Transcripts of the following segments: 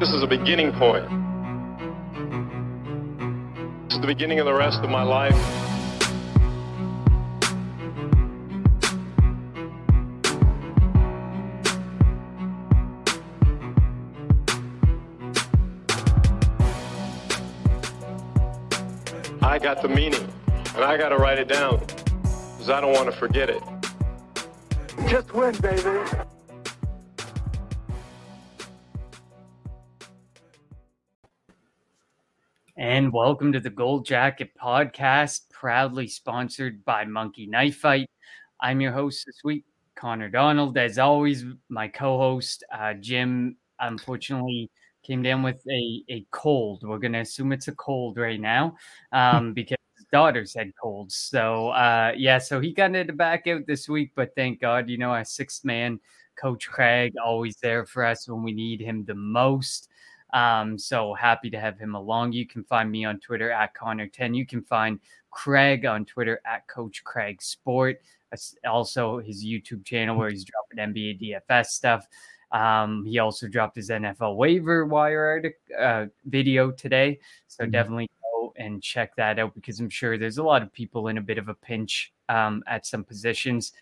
This is a beginning point. This is the beginning of the rest of my life. I got the meaning, and I got to write it down because I don't want to forget it. Just win, baby. And welcome to the Gold Jacket podcast, proudly sponsored by Monkey Knife Fight. I'm your host this week, Connor Donald. As always, my co host, uh, Jim, unfortunately came down with a, a cold. We're going to assume it's a cold right now um, because his daughter's had colds. So, uh, yeah, so he got it back out this week, but thank God, you know, our sixth man, Coach Craig, always there for us when we need him the most. Um, so happy to have him along. You can find me on Twitter at Connor10. You can find Craig on Twitter at Coach Craig Sport. Also, his YouTube channel where he's dropping NBA DFS stuff. Um, he also dropped his NFL waiver wire uh, video today. So mm-hmm. definitely go and check that out because I'm sure there's a lot of people in a bit of a pinch um, at some positions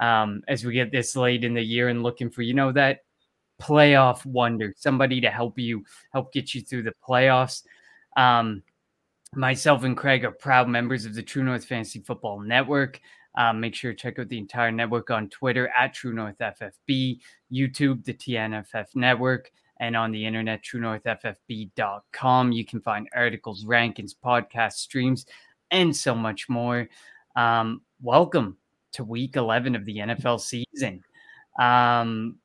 um, as we get this late in the year and looking for, you know, that playoff wonder, somebody to help you, help get you through the playoffs. Um, myself and Craig are proud members of the True North Fantasy Football Network. Um, make sure to check out the entire network on Twitter at True North FFB, YouTube, the TNFF Network, and on the internet, truenorthffb.com. You can find articles, rankings, podcast streams, and so much more. Um, welcome to week 11 of the NFL season. Um,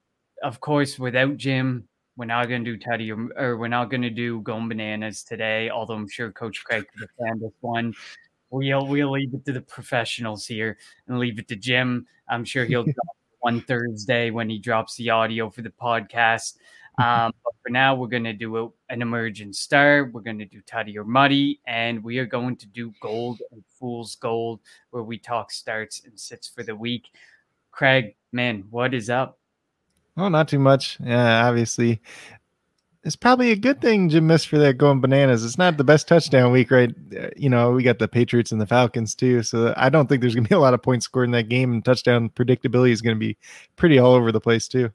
of course, without Jim, we're not going to do Teddy or, or we're not going to do Going Bananas today, although I'm sure Coach Craig could have planned this one we'll we'll leave it to the professionals here and leave it to Jim. I'm sure he'll drop one Thursday when he drops the audio for the podcast. Um, but for now, we're going to do a, an emergent star. We're going to do Tutty or Muddy, and we are going to do gold and fool's gold, where we talk starts and sits for the week. Craig, man, what is up? Oh, not too much. Yeah, obviously, it's probably a good thing Jim missed for that going bananas. It's not the best touchdown week, right? Uh, you know, we got the Patriots and the Falcons too, so I don't think there's going to be a lot of points scored in that game, and touchdown predictability is going to be pretty all over the place too.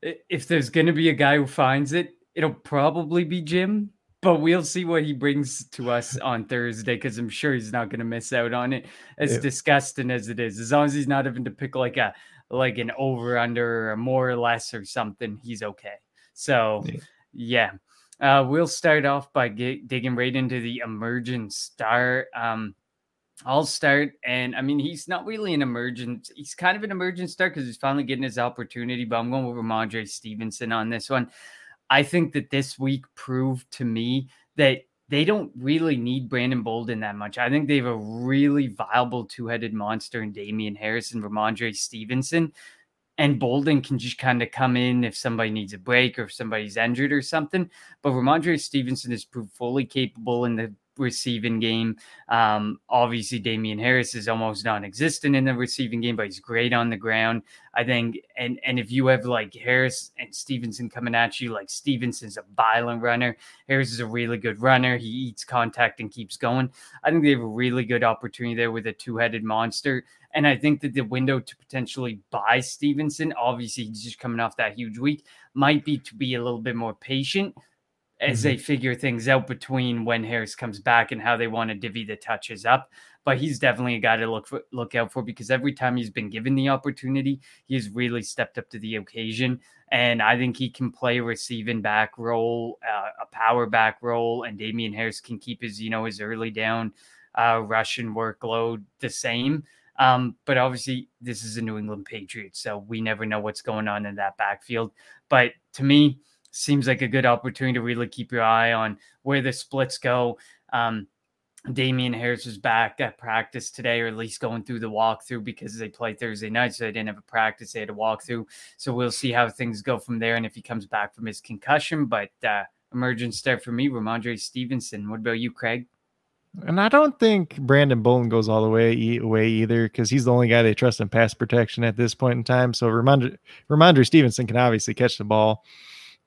If there's going to be a guy who finds it, it'll probably be Jim, but we'll see what he brings to us on Thursday because I'm sure he's not going to miss out on it. As yeah. disgusting as it is, as long as he's not having to pick like a like an over under or more or less or something, he's okay. So, yeah. Uh, we'll start off by get, digging right into the emergent star. Um, I'll start, and I mean, he's not really an emergent. He's kind of an emergent star because he's finally getting his opportunity. But I'm going with Rhamondre Stevenson on this one. I think that this week proved to me that they don't really need Brandon Bolden that much. I think they have a really viable two-headed monster in Damien Harris and Rhamondre Stevenson and Bolden can just kind of come in if somebody needs a break or if somebody's injured or something. But Rhamondre Stevenson proved fully capable in the receiving game. Um, obviously, Damien Harris is almost non-existent in the receiving game, but he's great on the ground. I think, and and if you have like Harris and Stevenson coming at you, like Stevenson's a violent runner. Harris is a really good runner. He eats contact and keeps going. I think they have a really good opportunity there with a two-headed monster. And I think that the window to potentially buy Stevenson, obviously he's just coming off that huge week, might be to be a little bit more patient as mm-hmm. they figure things out between when Harris comes back and how they want to divvy the touches up. But he's definitely a guy to look for, look out for because every time he's been given the opportunity, he's really stepped up to the occasion. And I think he can play a receiving back role, uh, a power back role, and Damien Harris can keep his you know his early down uh, rushing workload the same. Um, but obviously, this is a New England Patriots, so we never know what's going on in that backfield. But to me, seems like a good opportunity to really keep your eye on where the splits go. Um, Damien Harris was back at practice today, or at least going through the walkthrough because they play Thursday night, so they didn't have a practice. They had a walkthrough. So we'll see how things go from there and if he comes back from his concussion. But uh, emergent start for me, Rhamondre Stevenson. What about you, Craig? And I don't think Brandon Bolden goes all the way away either because he's the only guy they trust in pass protection at this point in time. So Rhamondre, Rhamondre Stevenson can obviously catch the ball,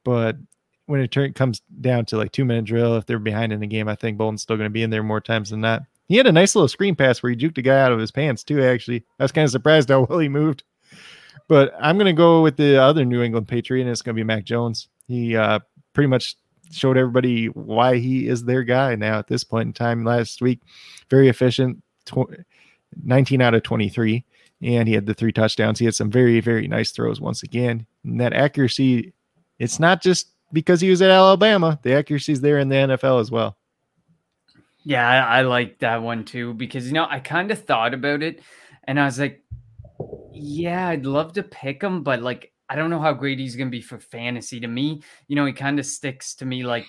but when it turn, comes down to like two minute drill, if they're behind in the game, I think Bolden's still going to be in there more times than not. He had a nice little screen pass where he juked a guy out of his pants too. Actually, I was kind of surprised how well he moved. But I'm going to go with the other New England Patriot, and it's going to be Mac Jones. He uh, pretty much showed everybody why he is their guy now at this point in time. Last week, very efficient, tw- 19 out of 23, and he had the three touchdowns. He had some very, very nice throws once again. And that accuracy, it's not just because he was at Alabama, the accuracy is there in the NFL as well. Yeah, I, I like that one too because you know I kind of thought about it, and I was like, yeah, I'd love to pick him, but like I don't know how great he's going to be for fantasy. To me, you know, he kind of sticks to me like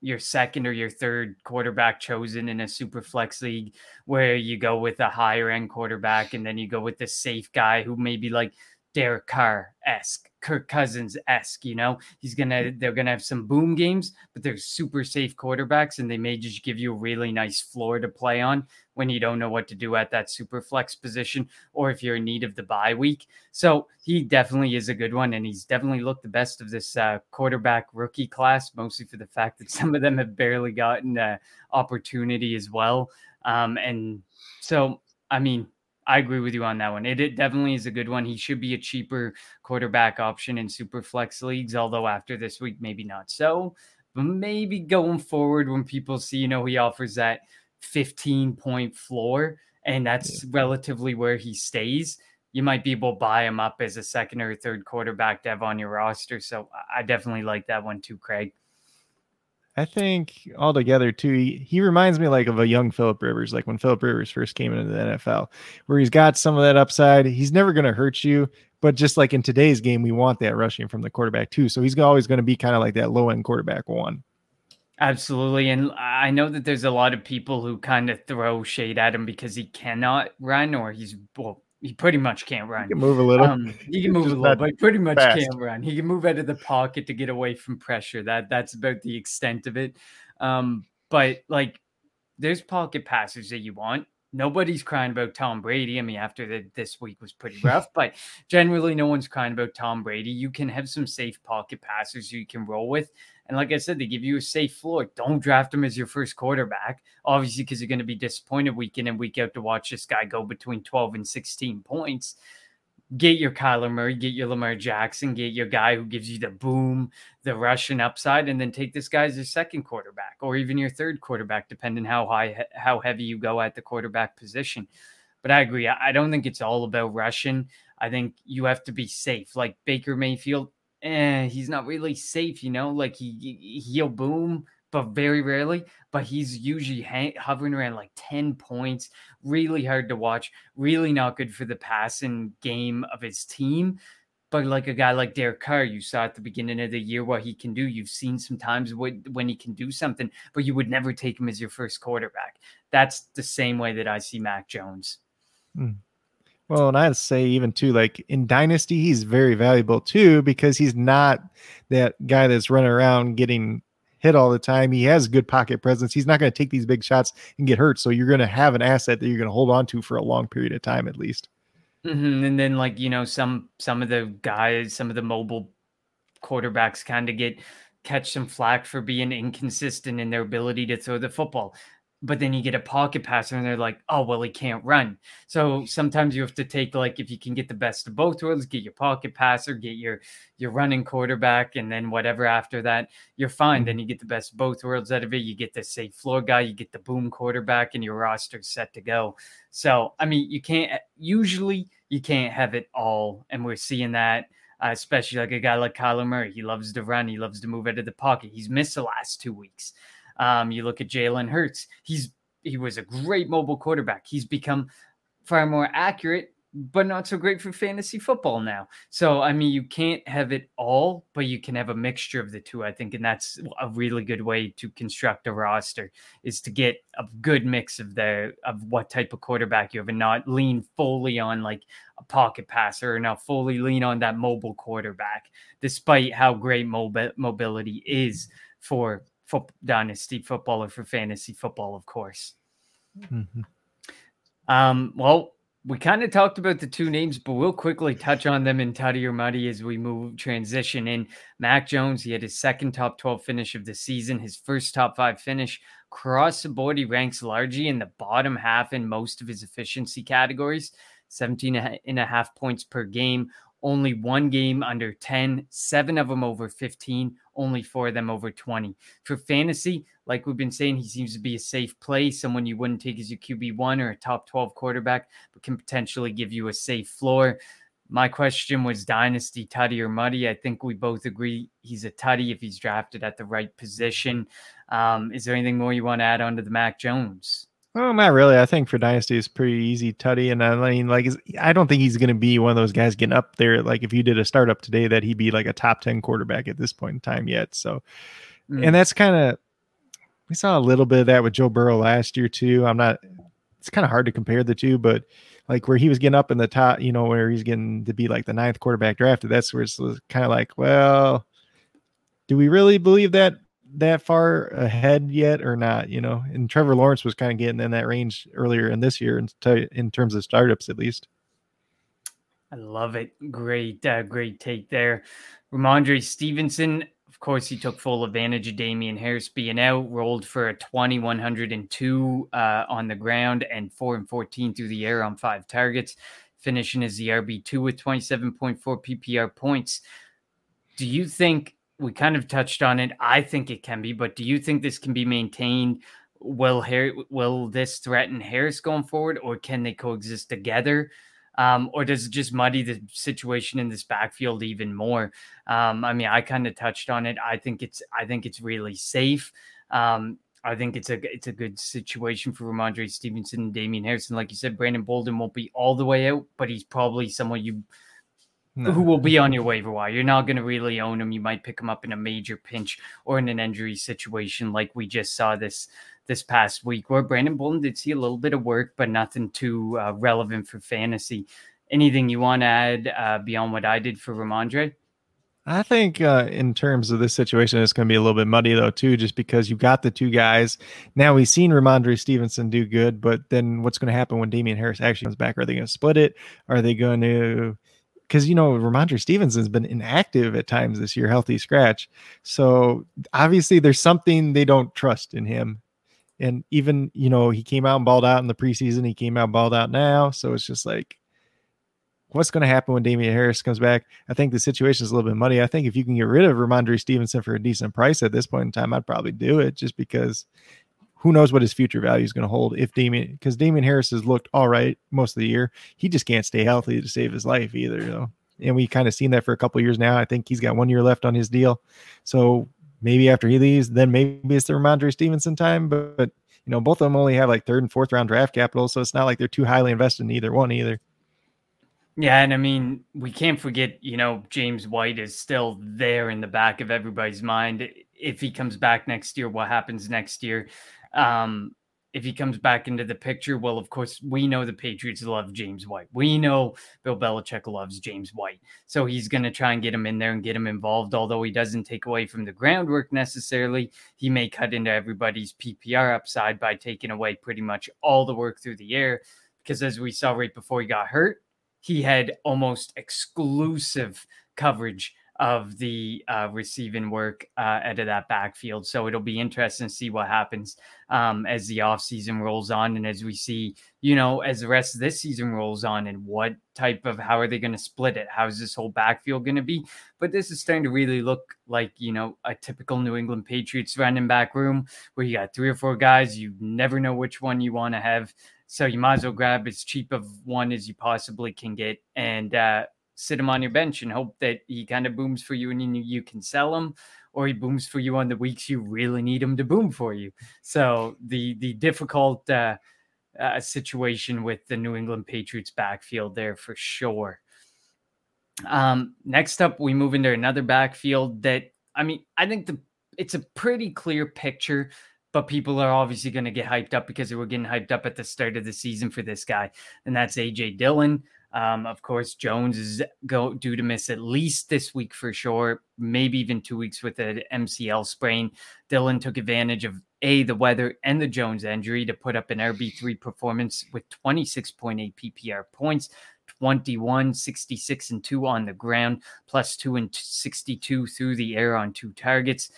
your second or your third quarterback chosen in a super flex league where you go with a higher end quarterback and then you go with the safe guy who maybe like Derek Carr esque, Kirk Cousins esque. You know, he's gonna they're gonna have some boom games, but they're super safe quarterbacks, and they may just give you a really nice floor to play on when you don't know what to do at that super flex position, or if you're in need of the bye week. So he definitely is a good one, and he's definitely looked the best of this uh, quarterback rookie class, mostly for the fact that some of them have barely gotten uh, opportunity as well. Um, and so, I mean, I agree with you on that one. It, it, definitely is a good one. He should be a cheaper quarterback option in super flex leagues, although after this week, maybe not so. But maybe going forward, when people see, you know, he offers that 15 point floor and that's yeah. relatively where he stays, you might be able to buy him up as a second or third quarterback dev on your roster. So I definitely like that one too, Craig. I think altogether too, he, he reminds me like of a young Philip Rivers, like when Philip Rivers first came into the NFL, where he's got some of that upside. He's never going to hurt you, but just like in today's game, we want that rushing from the quarterback too. So he's always going to be kind of like that low end quarterback one. Absolutely. And I know that there's a lot of people who kind of throw shade at him because he cannot run or he's well, he pretty much can't run. He can move a little. Um, he can move a little, but pretty much fast. can't run. He can move out of the pocket to get away from pressure. That that's about the extent of it. Um, but like, there's pocket passes that you want. Nobody's crying about Tom Brady. I mean, after the, this week was pretty rough, but generally, no one's crying about Tom Brady. You can have some safe pocket passers you can roll with. And like I said, they give you a safe floor. Don't draft him as your first quarterback, obviously, because you're going to be disappointed week in and week out to watch this guy go between 12 and 16 points. Get your Kyler Murray, get your Lamar Jackson, get your guy who gives you the boom, the rushing upside, and then take this guy as your second quarterback or even your third quarterback, depending how high, how heavy you go at the quarterback position. But I agree. I don't think it's all about rushing. I think you have to be safe. Like Baker Mayfield, eh, he's not really safe, you know, like he he'll boom, but very rarely. But he's usually hang, hovering around like 10 points, really hard to watch, really not good for the passing game of his team. But like a guy like Derek Carr, you saw at the beginning of the year what he can do. You've seen sometimes when, when he can do something, but you would never take him as your first quarterback. That's the same way that I see Mac Jones. Hmm. Well, and I'd say even too, like in Dynasty, he's very valuable too because he's not that guy that's running around getting hit all the time. He has good pocket presence. He's not going to take these big shots and get hurt. So you're going to have an asset that you're going to hold on to for a long period of time at least. Mm-hmm. And then like you know some some of the guys, some of the mobile quarterbacks kind of get catch some flack for being inconsistent in their ability to throw the football but then you get a pocket passer and they're like, oh, well, he can't run. So sometimes you have to take like if you can get the best of both worlds, get your pocket passer, get your your running quarterback, and then whatever after that, you're fine. Then mm-hmm. you get the best of both worlds out of it. You get the safe floor guy, you get the boom quarterback, and your roster's set to go. So I mean, you can't usually you can't have it all, and we're seeing that. Uh, especially like a guy like Kyler Murray. He loves to run. He loves to move out of the pocket. He's missed the last two weeks. Um, you look at Jalen Hurts. He's he was a great mobile quarterback. He's become far more accurate, but not so great for fantasy football now. So I mean, you can't have it all, but you can have a mixture of the two. I think, and that's a really good way to construct a roster is to get a good mix of the of what type of quarterback you have, and not lean fully on like a pocket passer, or not fully lean on that mobile quarterback, despite how great mobi- mobility is for for dynasty football or for fantasy football, of course. Mm-hmm. Um, well, we kind of talked about the two names, but we'll quickly touch on them in Tutty or Muddy as we move transition in. Mac Jones, he had his second top 12 finish of the season, his first top five finish. Across the board, he ranks largely in the bottom half in most of his efficiency categories, 17 and a half points per game, only one game under 10, seven of them over 15, only four of them over 20. For fantasy, like we've been saying, he seems to be a safe play, someone you wouldn't take as your QB1 or a top 12 quarterback, but can potentially give you a safe floor. My question was dynasty tutty or muddy. I think we both agree he's a tutty if he's drafted at the right position. Um, is there anything more you want to add on to the Mac Jones? Well, not really. I think for Dynasty it's pretty easy, Tutty. And I mean, like, I don't think he's going to be one of those guys getting up there. Like, if you did a startup today, that he'd be like a top 10 quarterback at this point in time yet. So, mm. and that's kind of, we saw a little bit of that with Joe Burrow last year, too. I'm not, it's kind of hard to compare the two, but like where he was getting up in the top, you know, where he's getting to be like the ninth quarterback drafted, that's where it's kind of like, well, do we really believe that that far ahead yet or not, you know. And Trevor Lawrence was kind of getting in that range earlier in this year, in, t- in terms of startups at least. I love it. Great, uh, great take there. Rhamondre Stevenson, of course, he took full advantage of Damien Harris being out, rolled for a 2102 uh, on the ground and 4 and 14 through the air on five targets, finishing as the RB2 with 27.4 PPR points. Do you think we kind of touched on it. I think it can be, but do you think this can be maintained? Will Harry, will this threaten Harris going forward, or can they coexist together? Um, or does it just muddy the situation in this backfield even more? Um, I mean, I kind of touched on it. I think it's I think it's really safe. Um, I think it's a it's a good situation for Rhamondre Stevenson and Damien Harrison. Like you said, Brandon Bolden won't be all the way out, but he's probably someone you no. who will be on your waiver wire. You're not going to really own him. You might pick him up in a major pinch or in an injury situation like we just saw this this past week, where Brandon Bolden did see a little bit of work, but nothing too uh, relevant for fantasy. Anything you want to add uh, beyond what I did for Rhamondre? I think uh, in terms of this situation, it's going to be a little bit muddy though too, just because you got the two guys. Now we've seen Rhamondre Stevenson do good, but then what's going to happen when Damien Harris actually comes back? Are they going to split it? Are they going to because you know Rhamondre Stevenson's been inactive at times this year, healthy scratch. So obviously there's something they don't trust in him. And even you know he came out and balled out in the preseason. He came out and balled out now. So it's just like, what's going to happen when Damien Harris comes back? I think the situation is a little bit muddy. I think if you can get rid of Rhamondre Stevenson for a decent price at this point in time, I'd probably do it just because who knows what his future value is going to hold if Damien because Damien Harris has looked all right most of the year. He just can't stay healthy to save his life either, you know. And we kind of seen that for a couple years now. I think he's got one year left on his deal. So maybe after he leaves, then maybe it's the Rhamondre Stevenson time. But, but you know, both of them only have like third and fourth round draft capital, so it's not like they're too highly invested in either one either. Yeah, and I mean, we can't forget, you know, James White is still there in the back of everybody's mind. If he comes back next year, what happens next year? Um, if he comes back into the picture, well, of course, we know the Patriots love James White. We know Bill Belichick loves James White. So he's going to try and get him in there and get him involved. Although he doesn't take away from the groundwork necessarily, he may cut into everybody's PPR upside by taking away pretty much all the work through the air. Because as we saw right before he got hurt, he had almost exclusive coverage of the uh, receiving work uh, out of that backfield. So it'll be interesting to see what happens um, as the offseason rolls on and as we see, you know, as the rest of this season rolls on and what type of how are they going to split it? How's this whole backfield going to be? But this is starting to really look like, you know, a typical New England Patriots running back room where you got three or four guys. You never know which one you want to have. So you might as well grab as cheap of one as you possibly can get. And, uh, sit him on your bench and hope that he kind of booms for you and you, you can sell him or he booms for you on the weeks you really need him to boom for you. So the the difficult uh, uh, situation with the New England Patriots backfield there for sure. Um, next up, we move into another backfield that I mean, I think the it's a pretty clear picture, but people are obviously going to get hyped up because they were getting hyped up at the start of the season for this guy, and that's AJ Dillon. Um, of course, Jones is go due to miss at least this week for sure, maybe even two weeks with an MCL sprain. Dillon took advantage of A, the weather and the Jones injury to put up an RB3 performance with 26.8 PPR points. 21, 66, and 2 on the ground, plus 2 and 62 through the air on two targets.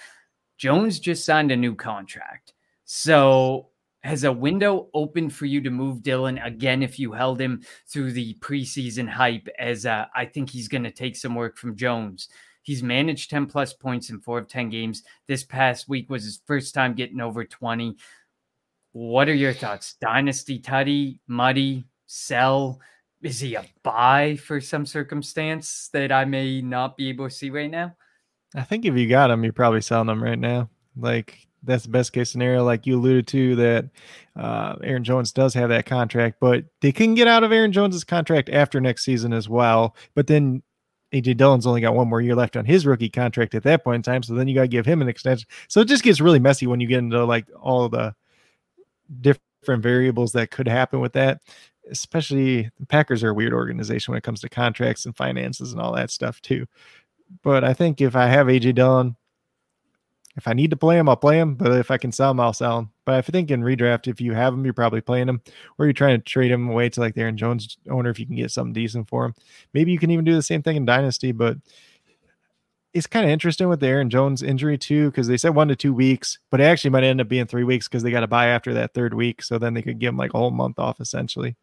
Jones just signed a new contract. So has a window opened for you to move Dillon again if you held him through the preseason hype as uh, I think he's going to take some work from Jones. He's managed 10 plus points in four of 10 games. This past week was his first time getting over 20. What are your thoughts? Dynasty Tutty, Muddy, Sell? Is he a buy for some circumstance that I may not be able to see right now? I think if you got him, you're probably selling them right now. Like that's the best case scenario. Like you alluded to, that uh, Aaron Jones does have that contract, but they can get out of Aaron Jones's contract after next season as well. But then AJ Dillon's only got one more year left on his rookie contract at that point in time. So then you got to give him an extension. So it just gets really messy when you get into like all the different variables that could happen with that. Especially the Packers are a weird organization when it comes to contracts and finances and all that stuff too. But I think if I have AJ Dillon, if I need to play him, I'll play him. But if I can sell him, I'll sell him. But I think in redraft, if you have him, you're probably playing him, or you're trying to trade him away to like the Aaron Jones owner if you can get something decent for him. Maybe you can even do the same thing in Dynasty. But it's kind of interesting with the Aaron Jones injury too, because they said one to two weeks, but it actually might end up being three weeks because they got to buy after that third week. So then they could give him like a whole month off essentially.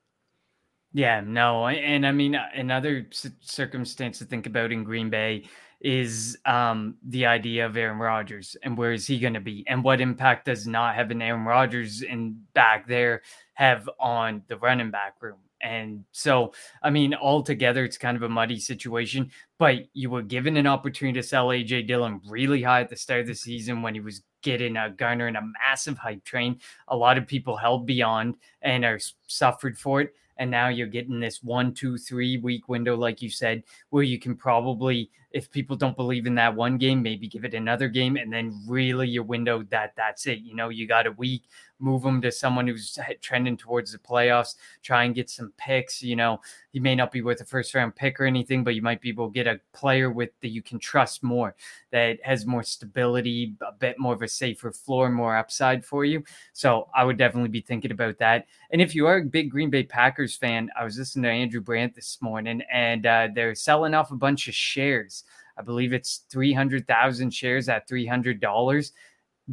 Yeah, no, and I mean uh, another circumstance to think about in Green Bay is um, the idea of Aaron Rodgers and where is he going to be, and what impact does not having Aaron Rodgers in back there have on the running back room. And so, I mean, altogether, it's kind of a muddy situation. But you were given an opportunity to sell AJ Dillon really high at the start of the season when he was getting a garnering a massive hype train. A lot of people held beyond and are suffered for it and now you're getting this one, two, three week window, like you said, where you can probably, if people don't believe in that one game, maybe give it another game, and then really your window that that's it. You know, you got a week, move them to someone who's trending towards the playoffs, try and get some picks. You know, he may not be worth a first round pick or anything, but you might be able to get a player with that you can trust more, that has more stability, a bit more of a safer floor, more upside for you. So I would definitely be thinking about that. And if you are a big Green Bay Packers fan, I was listening to Andrew Brandt this morning, and uh, they're selling off a bunch of shares. I believe it's 300,000 shares at $300.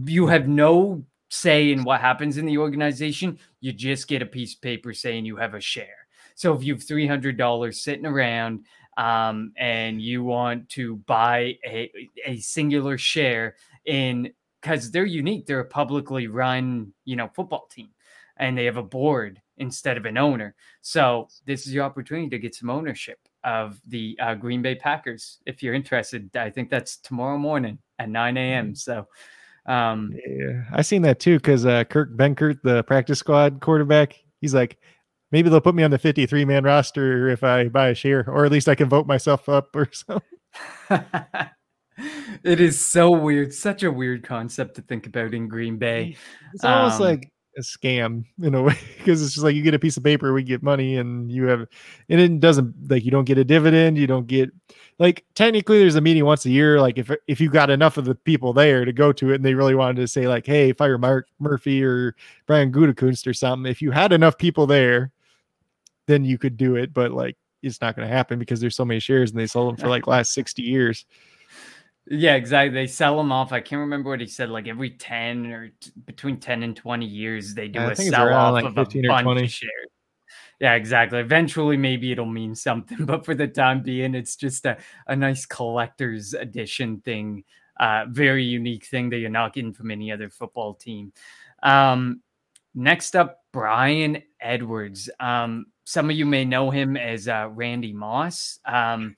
You have no say in what happens in the organization. You just get a piece of paper saying you have a share. So if you have $300 sitting around um, and you want to buy a, a singular share in because they're unique, they're a publicly run, you know, football team and they have a board instead of an owner. So this is your opportunity to get some ownership of the uh, Green Bay Packers. If you're interested, I think that's tomorrow morning at 9 a.m. Mm. So um, yeah, I seen that too because uh, Kurt Benkert, the practice squad quarterback, he's like, maybe they'll put me on the 53 man roster if I buy a share, or at least I can vote myself up or something. it is so weird, such a weird concept to think about in Green Bay. It's almost um, like a scam in a way because it's just like you get a piece of paper, we get money, and you have, and it doesn't like you don't get a dividend, you don't get like technically there's a meeting once a year. Like if if you got enough of the people there to go to it, and they really wanted to say like, hey, fire Mark Murphy or Brian Gutekunst or something, if you had enough people there, then you could do it. But like it's not going to happen because there's so many shares and they sold them for like last 60 years. Yeah, exactly. They sell them off. I can't remember what he said. Like every ten or t- between ten and twenty years, they do a sell off like of a bunch 20. of shares. Yeah, exactly. Eventually, maybe it'll mean something, but for the time being, it's just a, a nice collector's edition thing. Uh, very unique thing that you're not getting from any other football team. Um, next up, Bryan Edwards. Um, some of you may know him as uh, Randy Moss. Um,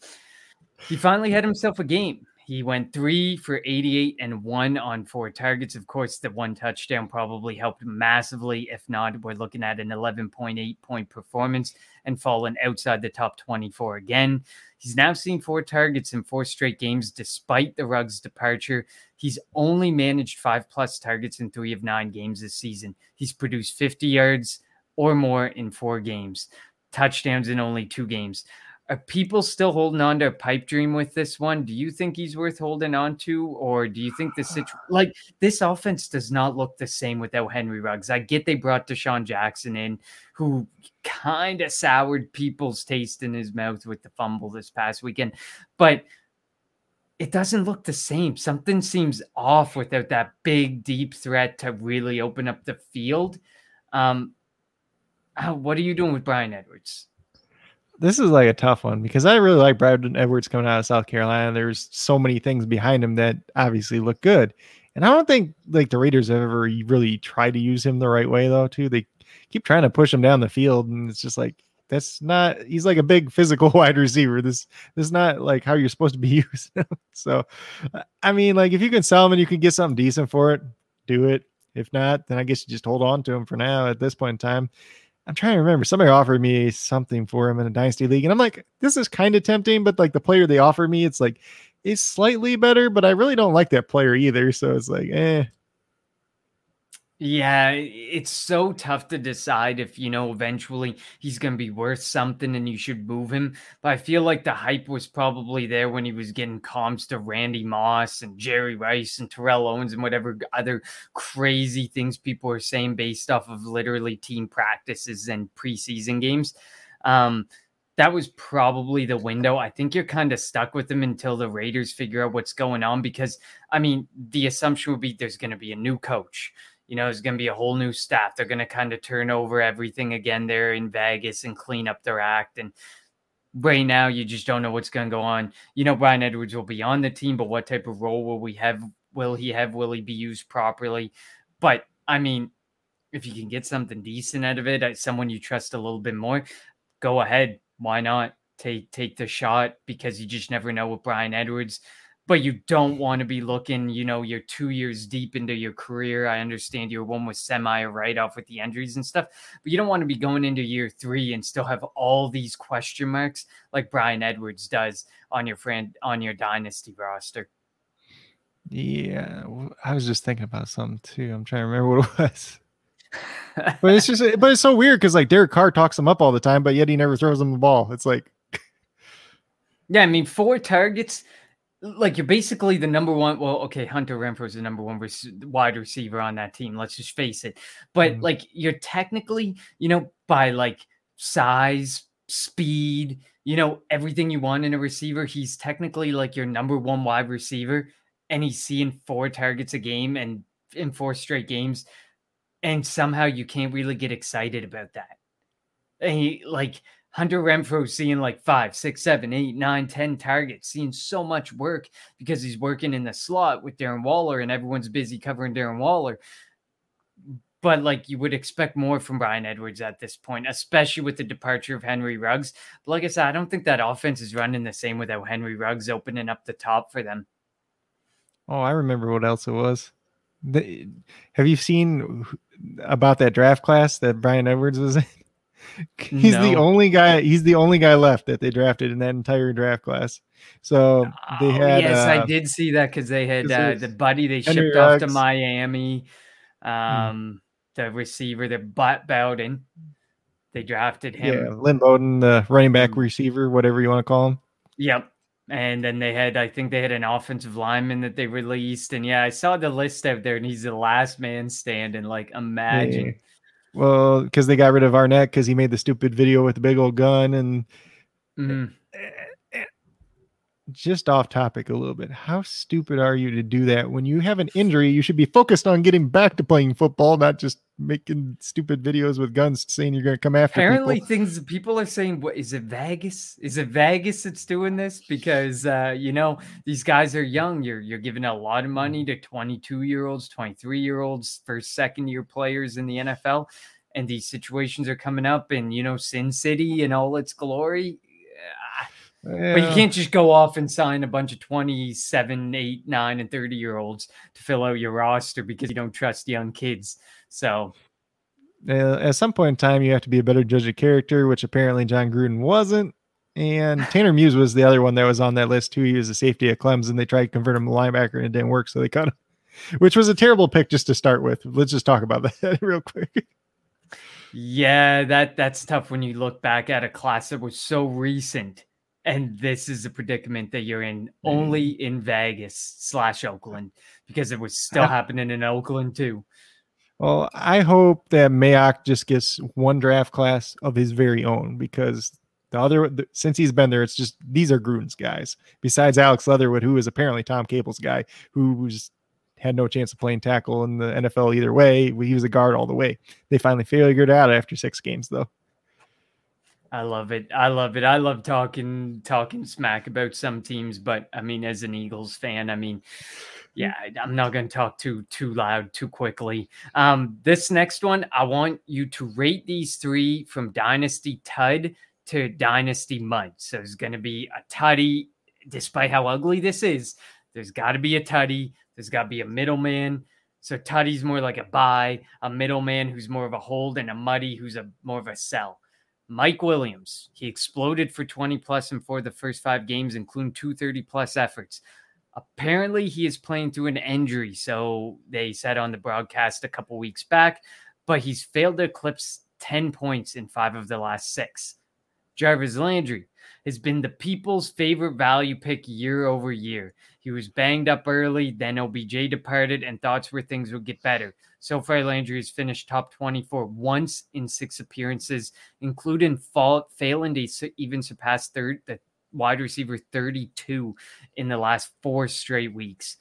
he finally had himself a game. He went three for 88 and one on four targets. Of course, the one touchdown probably helped massively. If not, we're looking at an 11.8 point performance and fallen outside the top 24 again. He's now seen four targets in four straight games despite the Ruggs departure. He's only managed five plus targets in three of nine games this season. He's produced 50 yards or more in four games, touchdowns in only two games. Are people still holding on to a pipe dream with this one? Do you think he's worth holding on to, or do you think the situation like this offense does not look the same without Henry Ruggs? I get they brought DeSean Jackson in, who kind of soured people's taste in his mouth with the fumble this past weekend, but it doesn't look the same. Something seems off without that big, deep threat to really open up the field. Um, what are you doing with Bryan Edwards? This is like a tough one because I really like Brad Edwards coming out of South Carolina. There's so many things behind him that obviously look good. And I don't think like the Raiders have ever really tried to use him the right way though, too. They keep trying to push him down the field, and it's just like that's not he's like a big physical wide receiver. This this is not like how you're supposed to be used. so I mean, like if you can sell him and you can get something decent for it, do it. If not, then I guess you just hold on to him for now at this point in time. I'm trying to remember. Somebody offered me something for him in a dynasty league, and I'm like, this is kind of tempting, but like the player they offered me, it's like is slightly better, but I really don't like that player either. So it's like, eh, yeah, it's so tough to decide if, you know, eventually he's going to be worth something and you should move him. But I feel like the hype was probably there when he was getting comps to Randy Moss and Jerry Rice and Terrell Owens and whatever other crazy things people are saying based off of literally team practices and preseason games. Um, that was probably the window. I think you're kind of stuck with him until the Raiders figure out what's going on because, I mean, the assumption would be there's going to be a new coach you know, it's going to be a whole new staff. They're going to kind of turn over everything again there in Vegas and clean up their act. And right now, you just don't know what's going to go on. You know, Bryan Edwards will be on the team, but what type of role will we have? Will he have? Will he be used properly? But I mean, if you can get something decent out of it, uh, someone you trust a little bit more, go ahead. Why not take take the shot? Because you just never know with Bryan Edwards but you don't want to be looking, you know, you're two years deep into your career. I understand you're one with semi write off with the injuries and stuff, but you don't want to be going into year three and still have all these question marks like Bryan Edwards does on your friend on your dynasty roster. Yeah, I was just thinking about something too. I'm trying to remember what it was. but it's just, but it's so weird because like Derek Carr talks him up all the time, but yet he never throws him the ball. It's like, yeah, I mean, four targets like you're basically the number one. Well, okay, Hunter Renfrow is the number one wide receiver on that team. Let's just face it. But mm like you're technically, you know, by like size, speed, you know, everything you want in a receiver, he's technically like your number one wide receiver, and he's seeing four targets a game and in four straight games, and somehow you can't really get excited about that. And he like Hunter Renfrow seeing like five, six, seven, eight, nine, ten targets, seeing so much work because he's working in the slot with Darren Waller and everyone's busy covering Darren Waller. But like you would expect more from Bryan Edwards at this point, especially with the departure of Henry Ruggs. But like I said, I don't think that offense is running the same without Henry Ruggs opening up the top for them. Oh, I remember what else it was. The, have you seen about that draft class that Bryan Edwards was in? he's no. the only guy. He's the only guy left that they drafted in that entire draft class. So they oh, had. yes, uh, I did see that because they had uh, the buddy they Henry shipped Ruggs. off to Miami. Hmm. Um, hmm. the receiver, the Butt Bowden. They drafted him. Yeah, Lynn Bowden, the running back hmm. receiver, whatever you want to call him. Yep. And then they had, I think they had an offensive lineman that they released. And yeah, I saw the list out there, and he's the last man standing. Like, imagine. Well, because they got rid of Arnette because he made the stupid video with the big old gun and mm. Just off topic a little bit. How stupid are you to do that when you have an injury? You should be focused on getting back to playing football, not just making stupid videos with guns saying you're going to come after. Apparently, people. things people are saying, "What is it? Vegas? Is it Vegas that's doing this?" Because uh, you know these guys are young. You're you're giving a lot of money to 22 year olds, 23 year olds, first second year players in the NFL, and these situations are coming up, and you know Sin City and all its glory. Yeah. But you can't just go off and sign a bunch of 27, 8, 9, and 30 year olds to fill out your roster because you don't trust young kids. So uh, at some point in time, you have to be a better judge of character, which apparently Jon Gruden wasn't. And Tanner Muse was the other one that was on that list too. He was a safety at Clemson. And they tried to convert him to linebacker and it didn't work, so they cut him, which was a terrible pick just to start with. Let's just talk about that real quick. Yeah, that that's tough when you look back at a class that was so recent And this is a predicament that you're in only mm. in Vegas slash Oakland because it was still happening in Oakland too. Well, I hope that Mayock just gets one draft class of his very own because the other, the, since he's been there, it's just these are Gruden's guys. Besides Alex Leatherwood, who is apparently Tom Cable's guy, who just had no chance of playing tackle in the NFL either way. He was a guard all the way. They finally figured it out after six games, though. I love it. I love it. I love talking talking smack about some teams, but I mean, as an Eagles fan, I mean, yeah, I'm not going to talk too too loud too quickly. Um, this next one, I want you to rate these three from Dynasty Tud to Dynasty Mud. So it's going to be a Tuddy, despite how ugly this is. There's got to be a Tuddy. There's got to be a middleman. So Tuddy's more like a buy, a middleman who's more of a hold, and a muddy who's a more of a sell. Mike Williams, he exploded for 20 plus and for the first five games, including 230 plus efforts. Apparently, he is playing through an injury. So they said on the broadcast a couple weeks back, but he's failed to eclipse 10 points in five of the last six. Jarvis Landry has been the people's favorite value pick year over year. He was banged up early, then OBJ departed, and thoughts were things would get better. So far, Landry has finished top 24 once in six appearances, including fall, failing to even surpass third, the wide receiver 32 in the last four straight weeks.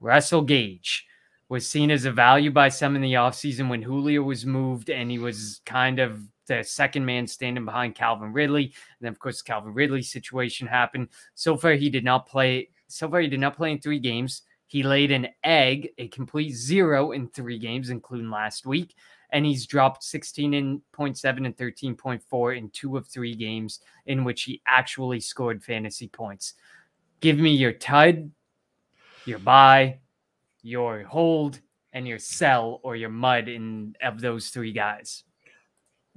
Russell Gage was seen as a value by some in the offseason when Julio was moved and he was kind of the second man standing behind Calvin Ridley. And then, of course, Calvin Ridley situation happened. So far, he did not play. So far, he did not play in three games. He laid an egg, a complete zero in three games, including last week and he's dropped 16.7 and 13.4 in two of three games in which he actually scored fantasy points. Give me your TUD, your buy, your hold, and your sell or your mud in of those three guys.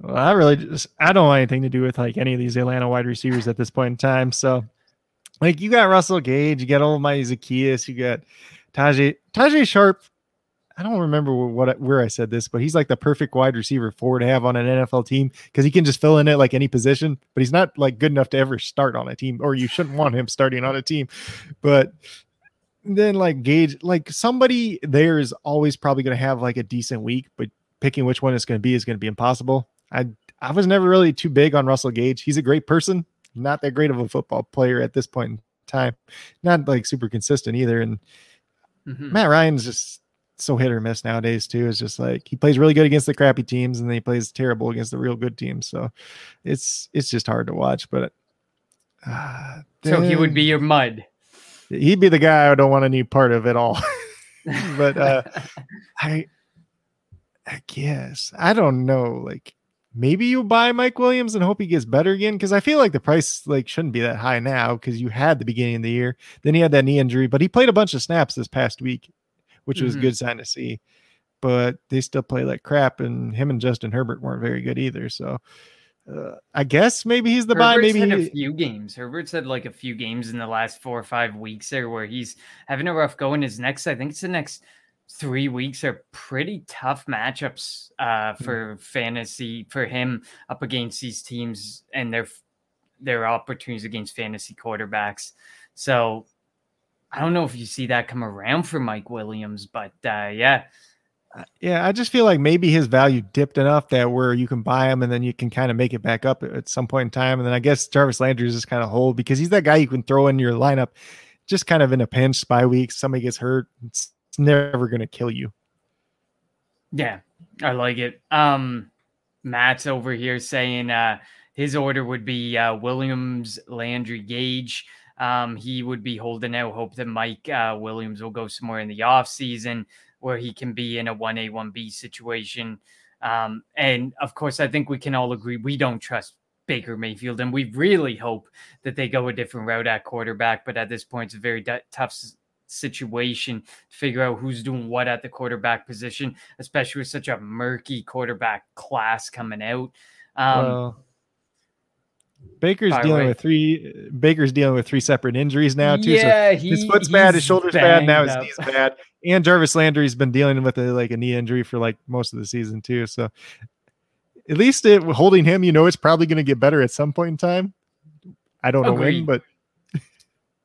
Well, I really just I don't want anything to do with like any of these Atlanta wide receivers at this point in time. So like you got Russell Gage, you got Olamide Zaccheaus, you got Tajae Tajae Sharpe. I don't remember what where I said this, but he's like the perfect wide receiver four to have on an NFL team because he can just fill in it like any position, but he's not like good enough to ever start on a team, or you shouldn't want him starting on a team. But then like Gage, like somebody there is always probably going to have like a decent week, but picking which one it's going to be is going to be impossible. I I was never really too big on Russell Gage. He's a great person, not that great of a football player at this point in time, not like super consistent either. And mm-hmm. Matt Ryan's just so hit or miss nowadays too. It's just like he plays really good against the crappy teams and then he plays terrible against the real good teams. So it's it's just hard to watch. But uh, so he would be your mud. He'd be the guy I don't want any part of at all. but uh, I I guess I don't know. Like maybe you buy Mike Williams and hope he gets better again because I feel like the price like shouldn't be that high now because you had the beginning of the year, then he had that knee injury, but he played a bunch of snaps this past week which was mm-hmm. a good sign to see. But they still play like crap, and him and Justin Herbert weren't very good either. So uh, I guess maybe he's the Herbert's buy. Maybe had he... a few games. Herbert's had like a few games in the last four or five weeks there where he's having a rough go. In his next, I think it's the next three weeks are pretty tough matchups uh, hmm. for mm. fantasy for him up against these teams and their their opportunities against fantasy quarterbacks. So I don't know if you see that come around for Mike Williams, but uh, yeah. Uh, yeah, I just feel like maybe his value dipped enough that where you can buy him and then you can kind of make it back up at some point in time. And then I guess Jarvis Landry is just kind of hold because he's that guy you can throw in your lineup just kind of in a pinch by week. Somebody gets hurt, it's, it's never going to kill you. Yeah, I like it. Um, Matt's over here saying uh, his order would be uh, Williams, Landry, Gage. Um, he would be holding out hope that Mike uh, Williams will go somewhere in the offseason where he can be in a 1A, 1B situation. Um, and of course, I think we can all agree we don't trust Baker Mayfield, and we really hope that they go a different route at quarterback. But at this point, it's a very d- tough situation to figure out who's doing what at the quarterback position, especially with such a murky quarterback class coming out. Um, well, Baker's dealing with three. Baker's dealing with three separate injuries now too. Yeah, so his foot's bad, his shoulder's bad, now his knee's bad, and Jarvis Landry's been dealing with a, like a knee injury for like most of the season too. So at least it, holding him, you know, it's probably going to get better at some point in time. I don't know when, but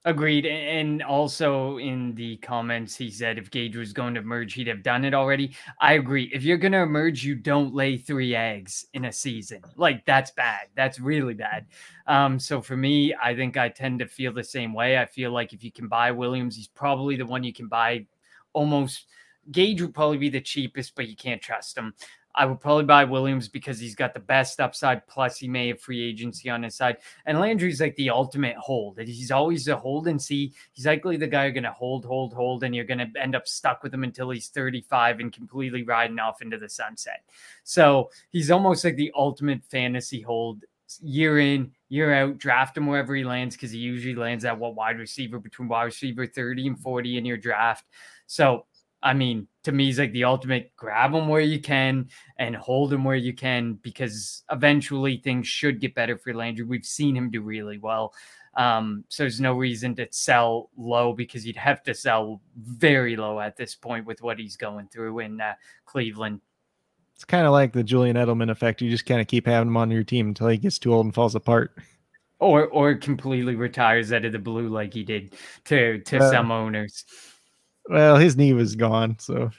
Agreed. And also in the comments, he said if Gage was going to merge, he'd have done it already. I agree. If you're going to emerge, you don't lay three eggs in a season. Like that's bad. That's really bad. Um, so for me, I think I tend to feel the same way. I feel like if you can buy Williams, he's probably the one you can buy almost. Gage would probably be the cheapest, but you can't trust him. I would probably buy Williams because he's got the best upside. Plus, he may have free agency on his side. And Landry's like the ultimate hold. He's always a hold and see. He's likely the guy you're going to hold, hold, hold, and you're going to end up stuck with him until he's 35 and completely riding off into the sunset. So he's almost like the ultimate fantasy hold year in, year out. Draft him wherever he lands because he usually lands at what wide receiver between wide receiver 30 and 40 in your draft. So I mean, to me, he's like the ultimate grab him where you can and hold him where you can because eventually things should get better for Landry. We've seen him do really well. Um, so there's no reason to sell low because you'd have to sell very low at this point with what he's going through in uh, Cleveland. It's kind of like the Julian Edelman effect. You just kind of keep having him on your team until he gets too old and falls apart. Or or completely retires out of the blue like he did to to uh, some owners. Well, his knee was gone, so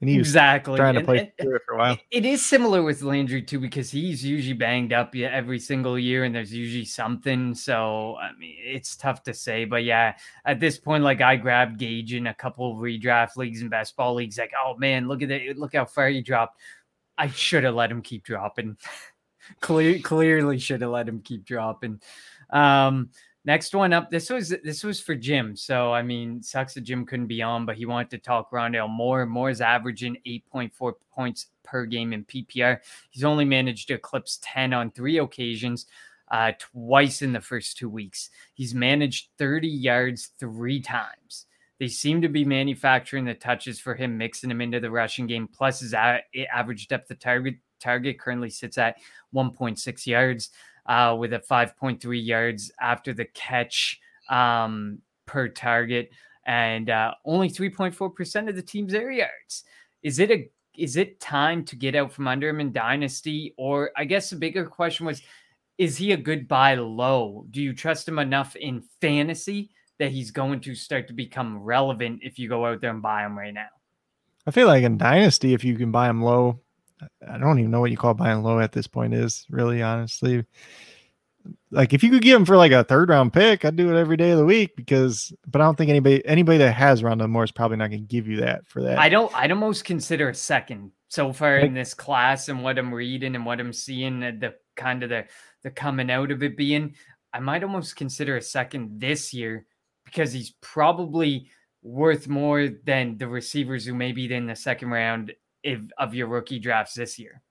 and he was exactly trying to play and, and for a while. It is similar with Landry too, because he's usually banged up every single year, and there's usually something. So I mean, it's tough to say, but yeah, at this point, like I grabbed Gage in a couple of redraft leagues and best ball leagues. Like, oh man, look at it! Look how far he dropped. I should have let him keep dropping. Clear, clearly should have let him keep dropping. Um, Next one up. This was this was for Jim. So I mean, sucks that Jim couldn't be on, but he wanted to talk Rondale Moore. Moore's averaging 8.4 points per game in PPR. He's only managed to eclipse 10 on three occasions, uh, twice in the first two weeks. He's managed 30 yards three times. They seem to be manufacturing the touches for him, mixing him into the rushing game. Plus, his a- average depth of target target currently sits at 1.6 yards uh, with a 5.3 yards after the catch um, per target and uh, only 3.4% of the team's air yards. Is it a is it time to get out from under him in dynasty or I guess the bigger question was is he a good buy low? Do you trust him enough in fantasy that he's going to start to become relevant if you go out there and buy him right now? I feel like in dynasty if you can buy him low, I don't even know what you call buying low at this point is really honestly. Like if you could get him for like a third round pick, I'd do it every day of the week because but I don't think anybody anybody that has Rondale Moore is probably not gonna give you that for that. I don't I'd almost consider a second so far in this class and what I'm reading and what I'm seeing the, the kind of the the coming out of it being I might almost consider a second this year because he's probably worth more than the receivers who may be in the second round if, of your rookie drafts this year.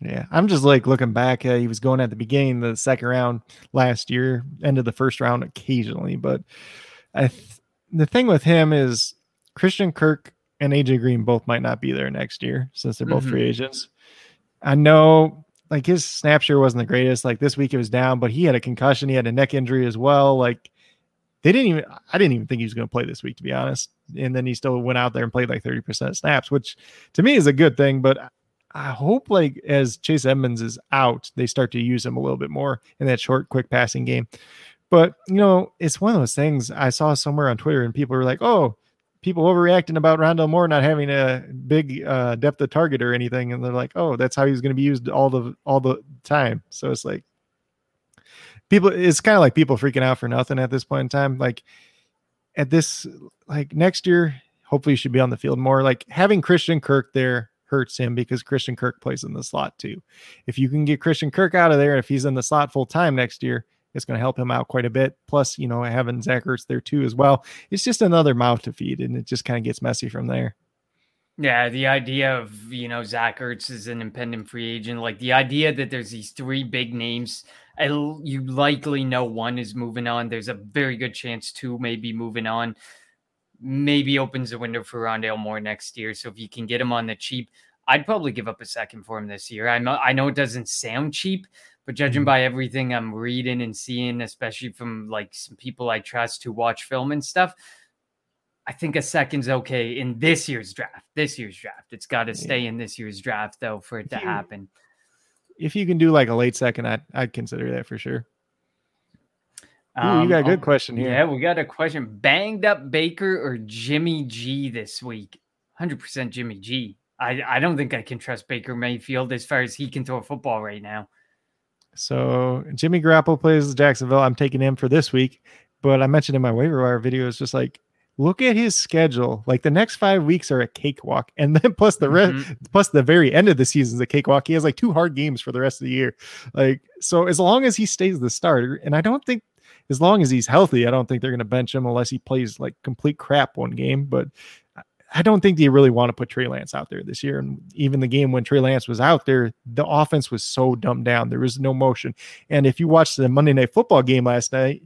Yeah, I'm just like looking back. Uh, he was going at the beginning of the second round last year, end of the first round occasionally. But I th- the thing with him is Christian Kirk and AJ Green both might not be there next year since they're both mm-hmm. free agents. I know like his snap share wasn't the greatest. Like this week it was down, but he had a concussion, he had a neck injury as well. Like they didn't even I didn't even think he was going to play this week to be honest. And then he still went out there and played like 30% snaps, which to me is a good thing, but I hope like as Chase Edmonds is out, they start to use him a little bit more in that short quick passing game. But, you know, it's one of those things I saw somewhere on Twitter and people were like, "Oh, people overreacting about Rondale Moore not having a big uh, depth of target or anything, and they're like, "Oh, that's how he's going to be used all the all the time." So it's like, people it's kind of like people freaking out for nothing at this point in time like at this like next year hopefully should be on the field more like having christian kirk there hurts him because christian kirk plays in the slot too. If you can get christian kirk out of there if he's in the slot full time next year it's going to help him out quite a bit plus you know having zach ertz there too as well it's just another mouth to feed and it just kind of gets messy from there yeah, the idea of you know Zach Ertz is an impending free agent, like the idea that there's these three big names you likely know one is moving on. There's a very good chance two may be moving on. Maybe opens the window for Rondale Moore next year. So if you can get him on the cheap, I'd probably give up a second for him this year. I know I know it doesn't sound cheap, but judging mm-hmm. by everything I'm reading and seeing, especially from like some people I trust who watch film and stuff, I think a second's okay in this year's draft. This year's draft. It's got to stay in this year's draft though for it to happen if you can do like a late second, I'd I'd consider that for sure. Ooh, you got a good um, question here. Yeah, we got a question. Banged up Baker or Jimmy G this week? 100% Jimmy G. I, I don't think I can trust Baker Mayfield as far as he can throw a football right now. So Jimmy Garoppolo plays Jacksonville. I'm taking him for this week, but I mentioned in my waiver wire video, it's just like look at his schedule. Like the next five weeks are a cakewalk, and then plus the rest, Mhm. plus the very end of the season is a cakewalk. He has like two hard games for the rest of the year. Like so, as long as he stays the starter, and I don't think as long as he's healthy, I don't think they're going to bench him unless he plays like complete crap one game. But I- I don't think they really want to put Trey Lance out there this year. And even the game when Trey Lance was out there, the offense was so dumbed down. There was no motion. And if you watched the Monday Night Football game last night,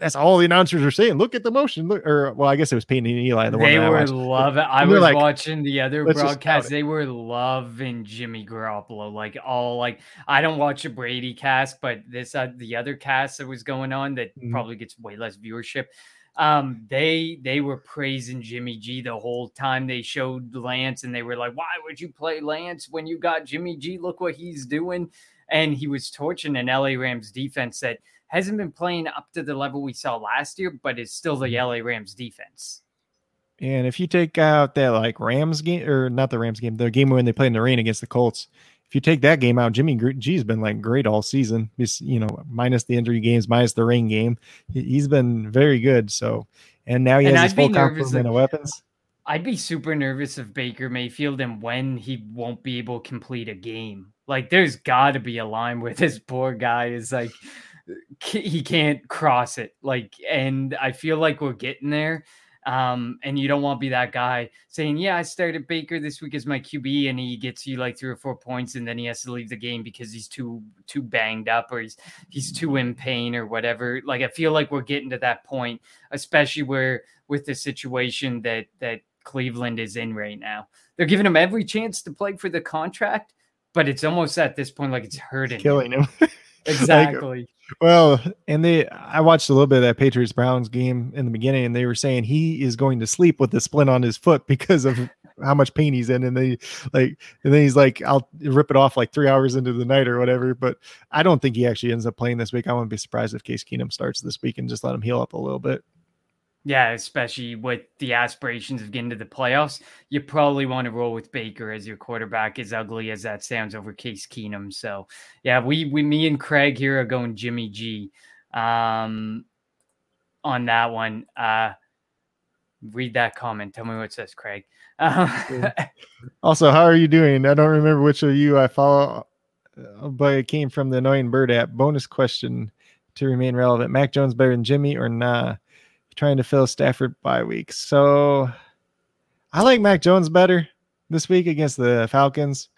that's all the announcers were saying. Look at the motion. Look, or well, I guess it was Peyton and Eli. The one They I were loving. I was like, watching the other "Let's broadcast. They were loving Jimmy Garoppolo. Like all like I don't watch a Brady cast, but this uh, the other cast that was going on that Mhm. probably gets way less viewership. Um, they they were praising Jimmy G the whole time they showed Lance, and they were like, "Why would you play Lance when you got Jimmy G? Look what he's doing." And he was torching an LA Rams defense that hasn't been playing up to the level we saw last year, but is still the LA Rams defense. And if you take out that like Rams game or not the Rams game, the game when they played in the rain against the Colts, if you take that game out, Jimmy G's been like great all season. He's, you know, minus the injury games, minus the rain game, he- he's been very good. So, and now he And has his I'd be full nervous complement of weapons. I'd be super nervous of Baker Mayfield and when he won't be able to complete a game. Like, there's got to be a line where this poor guy is like, he can't cross it. Like, and I feel like we're getting there. Um, and you don't want to be that guy saying, Yeah, I started Baker this week as my QB, and he gets you like three or four points, and then he has to leave the game because he's too too banged up or he's he's too in pain or whatever. Like I feel like we're getting to that point, especially where with the situation that that Cleveland is in right now. They're giving him every chance to play for the contract, but it's almost at this point like it's hurting. Killing him. Exactly. Well, and they, I watched a little bit of that Patriots Browns game in the beginning, and they were saying he is going to sleep with the splint on his foot because of how much pain he's in. And they like, and then he's like, I'll rip it off like three hours into the night or whatever. But I don't think he actually ends up playing this week. I wouldn't be surprised if Case Keenum starts this week and just let him heal up a little bit. Yeah, especially with the aspirations of getting to the playoffs, you probably want to roll with Baker as your quarterback, as ugly as that sounds over Case Keenum. So, yeah, we we me and Craig here are going Jimmy G, um, on that one. Uh, read that comment. Tell me what it says, Craig. Also, how are you doing? I don't remember which of you I follow, uh, but it came from the annoying bird app. Bonus question to remain relevant: Mac Jones better than Jimmy or nah? Trying to fill Stafford bye week. So, I like Mac Jones better this week against the Falcons.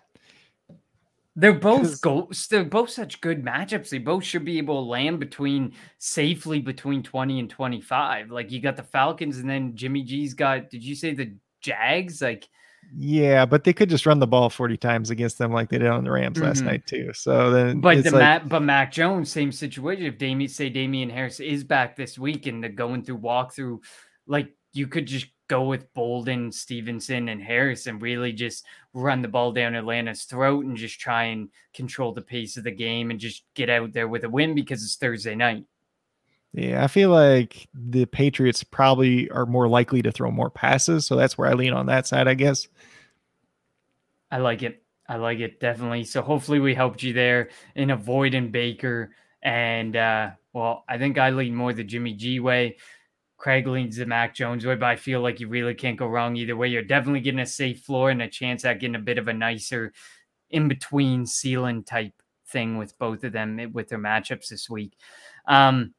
They're both ghosts. They're both such good matchups. They both should be able to land between safely between 20 and 25. Like you got the Falcons and then Jimmy G's got did you say the Jags? Like Yeah, but they could just run the ball 40 times against them like they did on the Rams last Mhm. night too. So then but it's the like, Matt but Mac Jones, same situation. If Damien say Damien Harris is back this week and they're going through walkthrough, like you could just go with Bolden, Stevenson, and Harris and really just run the ball down Atlanta's throat and just try and control the pace of the game and just get out there with a win because it's Thursday night. Yeah, I feel like the Patriots probably are more likely to throw more passes, so that's where I lean on that side, I guess. I like it. I like it definitely. So hopefully we helped you there in avoiding Baker. And uh, well, I think I lean more the Jimmy G way. Craig leans the Mac Jones way, but I feel like you really can't go wrong either way. You're definitely getting a safe floor and a chance at getting a bit of a nicer in between ceiling type thing with both of them eh, with their matchups this week. Um,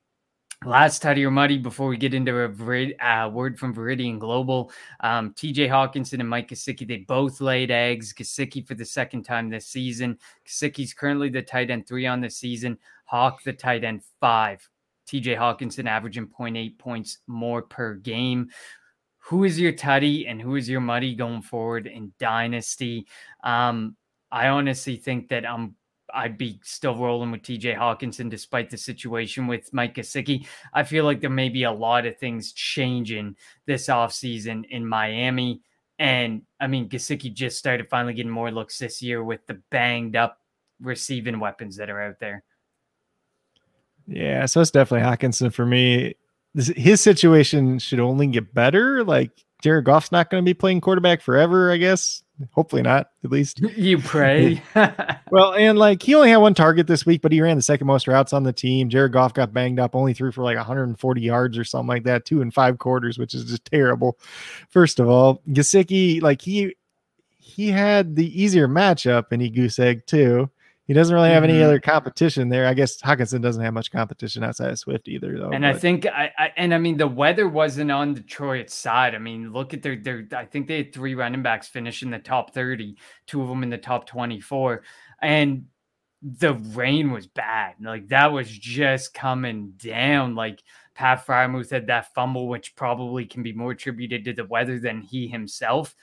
Last tidy or muddy before we get into a uh, word from Viridian Global. Um, TJ Hockenson and Mike Gesicki, they both laid eggs. Gesicki for the second time this season. Gesicki's currently the tight end three on the season. Hawk the tight end five. TJ Hockenson averaging 0.8 points more per game. Who is your tutty and who is your muddy going forward in Dynasty? Um, I honestly think that I'm I'd be still rolling with TJ Hockenson despite the situation with Mike Gesicki. I feel like there may be a lot of things changing this offseason in Miami. And I mean, Gesicki just started finally getting more looks this year with the banged up receiving weapons that are out there. Yeah, so it's definitely Hockenson for me. His situation should only get better. Like Jared Goff's not going to be playing quarterback forever, I guess. Hopefully not, at least. You pray. well, and like he only had one target this week, but he ran the second most routes on the team. Jared Goff got banged up, only threw for like 140 yards or something like that, two and five quarters, which is just terrible. First of all, Gesicki, like he he had the easier matchup and he goose egg too. He doesn't really have mm-hmm. any other competition there. I guess Hockenson doesn't have much competition outside of Swift either, though. And but. I think I, I, and I mean the weather wasn't on Detroit's side. I mean, look at their their. I think they had three running backs finish in the top thirty, two of them in the top twenty four, and the rain was bad. Like that was just coming down. Like Pat Freiermuth had that fumble, which probably can be more attributed to the weather than he himself.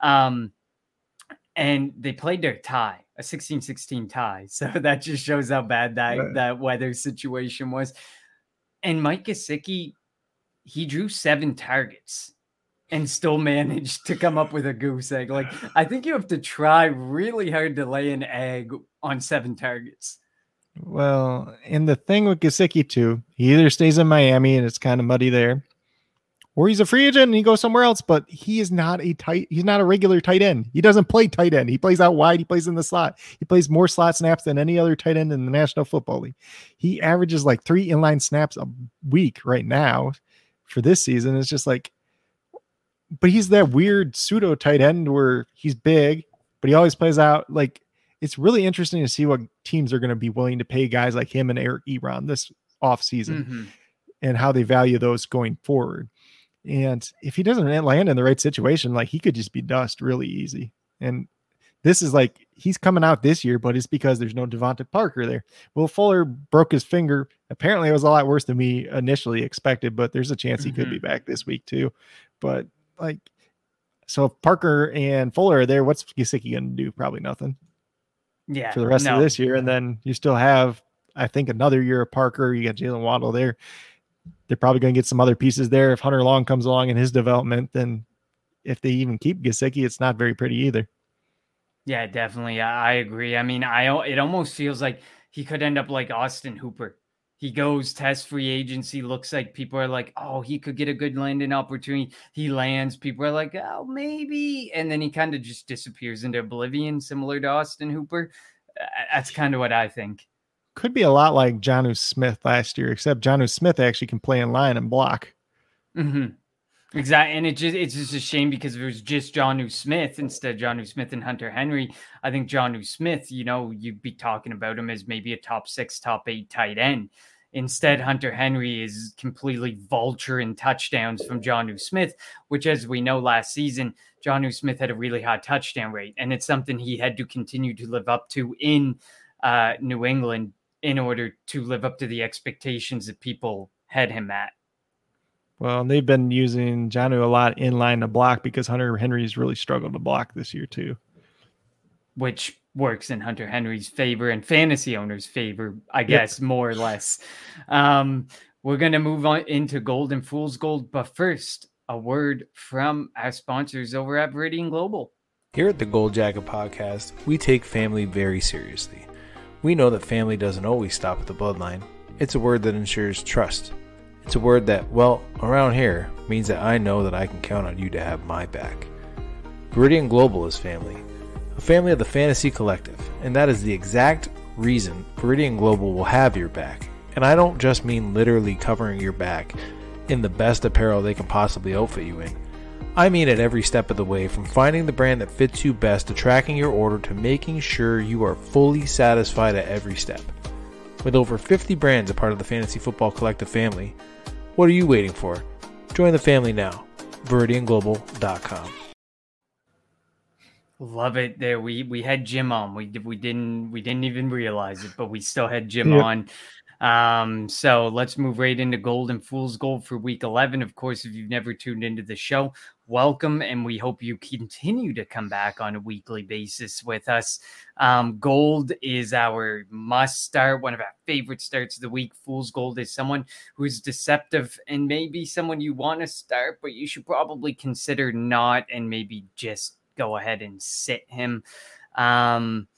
Um, and they played their tie, a 16-16 tie. So that just shows how bad that that weather situation was. And Mike Gesicki, he drew seven targets and still managed to come up with a goose egg. Like I think you have to try really hard to lay an egg on seven targets. Well, and the thing with Gesicki too, he either stays in Miami and it's kind of muddy there, or he's a free agent and he goes somewhere else, but he is not a tight, he's not a regular tight end. He doesn't play tight end. He plays out wide, he plays in the slot. He plays more slot snaps than any other tight end in the National Football League. He averages like three inline snaps a week right now for this season. It's just like, but he's that weird pseudo tight end where he's big, but he always plays out like it's really interesting to see what teams are going to be willing to pay guys like him and Eric Ebron this offseason mm-hmm. and how they value those going forward and if he doesn't land in the right situation, like he could just be dust really easy. And this is like he's coming out this year, but it's because there's no DeVante Parker there. Will Fuller broke his finger. Apparently, it was a lot worse than we initially expected, but there's a chance he mm-hmm. could be back this week too. But like, so if Parker and Fuller are there, what's Gesicki going to do? Probably nothing. Yeah, for the rest no. of this year, and then you still have, I think, another year of Parker. You got Jaylen Waddle there they're probably going to get some other pieces there. If Hunter Long comes along in his development, then if they even keep Gesicki, it's not very pretty either. Yeah, definitely. I agree. I mean, I it almost feels like he could end up like Austin Hooper. He goes test free agency, looks like people are like, oh, he could get a good landing opportunity. He lands, people are like, oh, maybe. And then he kind of just disappears into oblivion, similar to Austin Hooper. That's kind of what I think could be a lot like Jonnu Smith last year, except Jonnu Smith actually can play in line and block. Mm-hmm. Exactly, and it just it's just a shame because if it was just Jonnu Smith instead of Jonnu Smith and Hunter Henry, I think Jonnu Smith, you know, you'd be talking about him as maybe a top six, top eight tight end. Instead, Hunter Henry is completely vulture in touchdowns from Jonnu Smith, which, as we know, last season, Jonnu Smith had a really high touchdown rate, and it's something he had to continue to live up to in uh, New England in order to live up to the expectations that people had him at. Well, they've been using Jonnu a lot in line to block because Hunter Henry's really struggled to block this year too. Which works in Hunter Henry's favor and fantasy owners' favor, I guess, yep. more or less. Um, we're gonna move on into gold and fool's gold, but first, a word from our sponsors over at Viridian Global. Here at the Gold Jacket Podcast, we take family very seriously. We know that family doesn't always stop at the bloodline. It's a word that ensures trust. It's a word that, well, around here, means that I know that I can count on you to have my back. Viridian Global is family, a family of the Fantasy Collective, and that is the exact reason Viridian Global will have your back. And I don't just mean literally covering your back in the best apparel they can possibly outfit you in. I mean at every step of the way, from finding the brand that fits you best to tracking your order to making sure you are fully satisfied at every step. With over 50 brands a part of the Fantasy Football Collective family, what are you waiting for? Join the family now. ViridianGlobal.com. Love it. There we we had Jim on. We we didn't we didn't even realize it, but we still had Jim yep. on. Um, so let's move right into gold and fool's gold for week 11. Of course, if you've never tuned into the show, welcome. And we hope you continue to come back on a weekly basis with us. Um, gold is our must start, one of our favorite starts of the week. Fool's gold is someone who's deceptive and maybe someone you want to start, but you should probably consider not and maybe just go ahead and sit him. Um,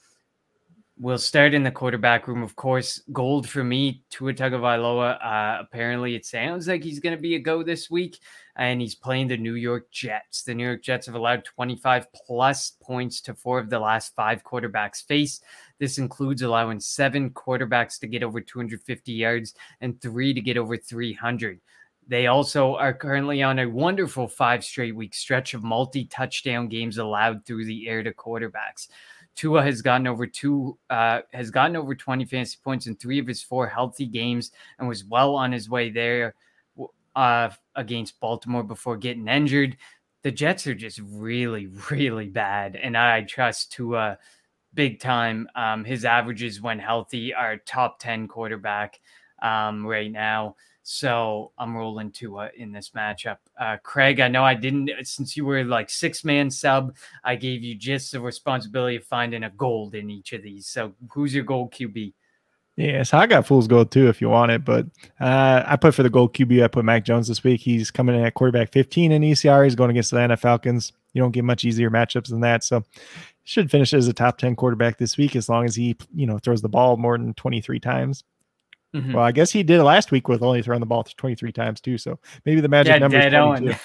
We'll start in the quarterback room, of course. Gold for me, Tua Tagovailoa. Uh, apparently, it sounds like he's going to be a go this week, and he's playing the New York Jets. The New York Jets have allowed 25 plus points to four of the last five quarterbacks faced. This includes allowing seven quarterbacks to get over 250 yards and three to get over 300. They also are currently on a wonderful five straight week stretch of multi touchdown games allowed through the air to quarterbacks. Tua has gotten over two, uh, has gotten over 20 fantasy points in three of his four healthy games and was well on his way there uh, against Baltimore before getting injured. The Jets are just really, really bad, and I trust Tua big time. Um, his averages when healthy are top 10 quarterback um, right now. So I'm rolling to uh, in this matchup. Uh, Craig, I know I didn't, since you were like six man sub, I gave you just the responsibility of finding a gold in each of these. So who's your gold QB? Yeah, so I got fool's gold too if you want it, but uh, I put for the gold QB. I put Mac Jones this week. He's coming in at quarterback 15 in ECR. He's going against the Atlanta Falcons. You don't get much easier matchups than that, so should finish as a top 10 quarterback this week as long as he you know throws the ball more than 23 times. Mm-hmm. Well, I guess he did last week with only throwing the ball 23 times too. So maybe the magic yeah, number is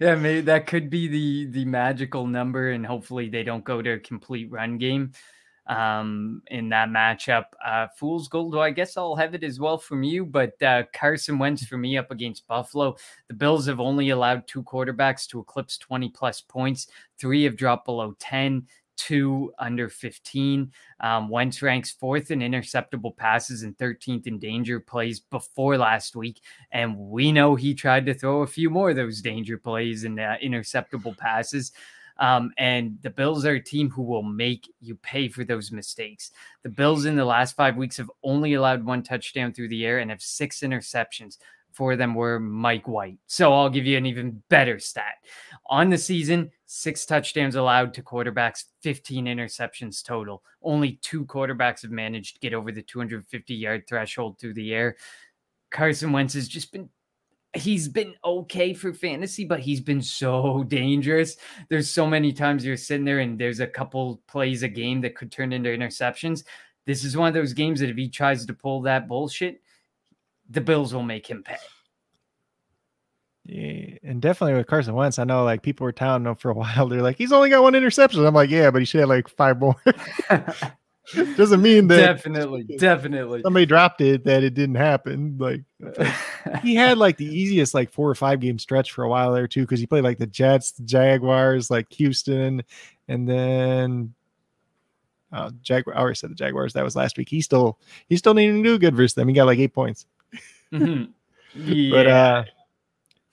yeah, maybe that could be the the magical number, and hopefully they don't go to a complete run game um, in that matchup. Uh, Fool's Gold, well, I guess I'll have it as well from you, but uh, Carson Wentz for me up against Buffalo. The Bills have only allowed two quarterbacks to eclipse 20 plus points. Three have dropped below 10 two under 15. Um, Wentz ranks fourth in interceptable passes and 13th in danger plays before last week. And we know he tried to throw a few more of those danger plays and uh, interceptable passes. Um, and the Bills are a team who will make you pay for those mistakes. The Bills in the last five weeks have only allowed one touchdown through the air and have six interceptions for them were Mike White. So I'll give you an even better stat. On the season, six touchdowns allowed to quarterbacks, 15 interceptions total. Only two quarterbacks have managed to get over the 250 yard threshold through the air. Carson Wentz has just been he's been okay for fantasy, but he's been so dangerous. There's so many times you're sitting there and there's a couple plays a game that could turn into interceptions. This is one of those games that if he tries to pull that bullshit, the Bills will make him pay. Yeah, and definitely with Carson Wentz, I know like people were telling him for a while. They're like, he's only got one interception. I'm like, yeah, but he should have like five more. Doesn't mean that definitely, definitely somebody dropped it that it didn't happen. Like he had like the easiest like four or five game stretch for a while there too, because he played like the Jets, the Jaguars, like Houston, and then uh, Jaguar. I already said the Jaguars. That was last week. He still he still needed to do good versus them. He got like eight points. Mm-hmm. Yeah. But uh,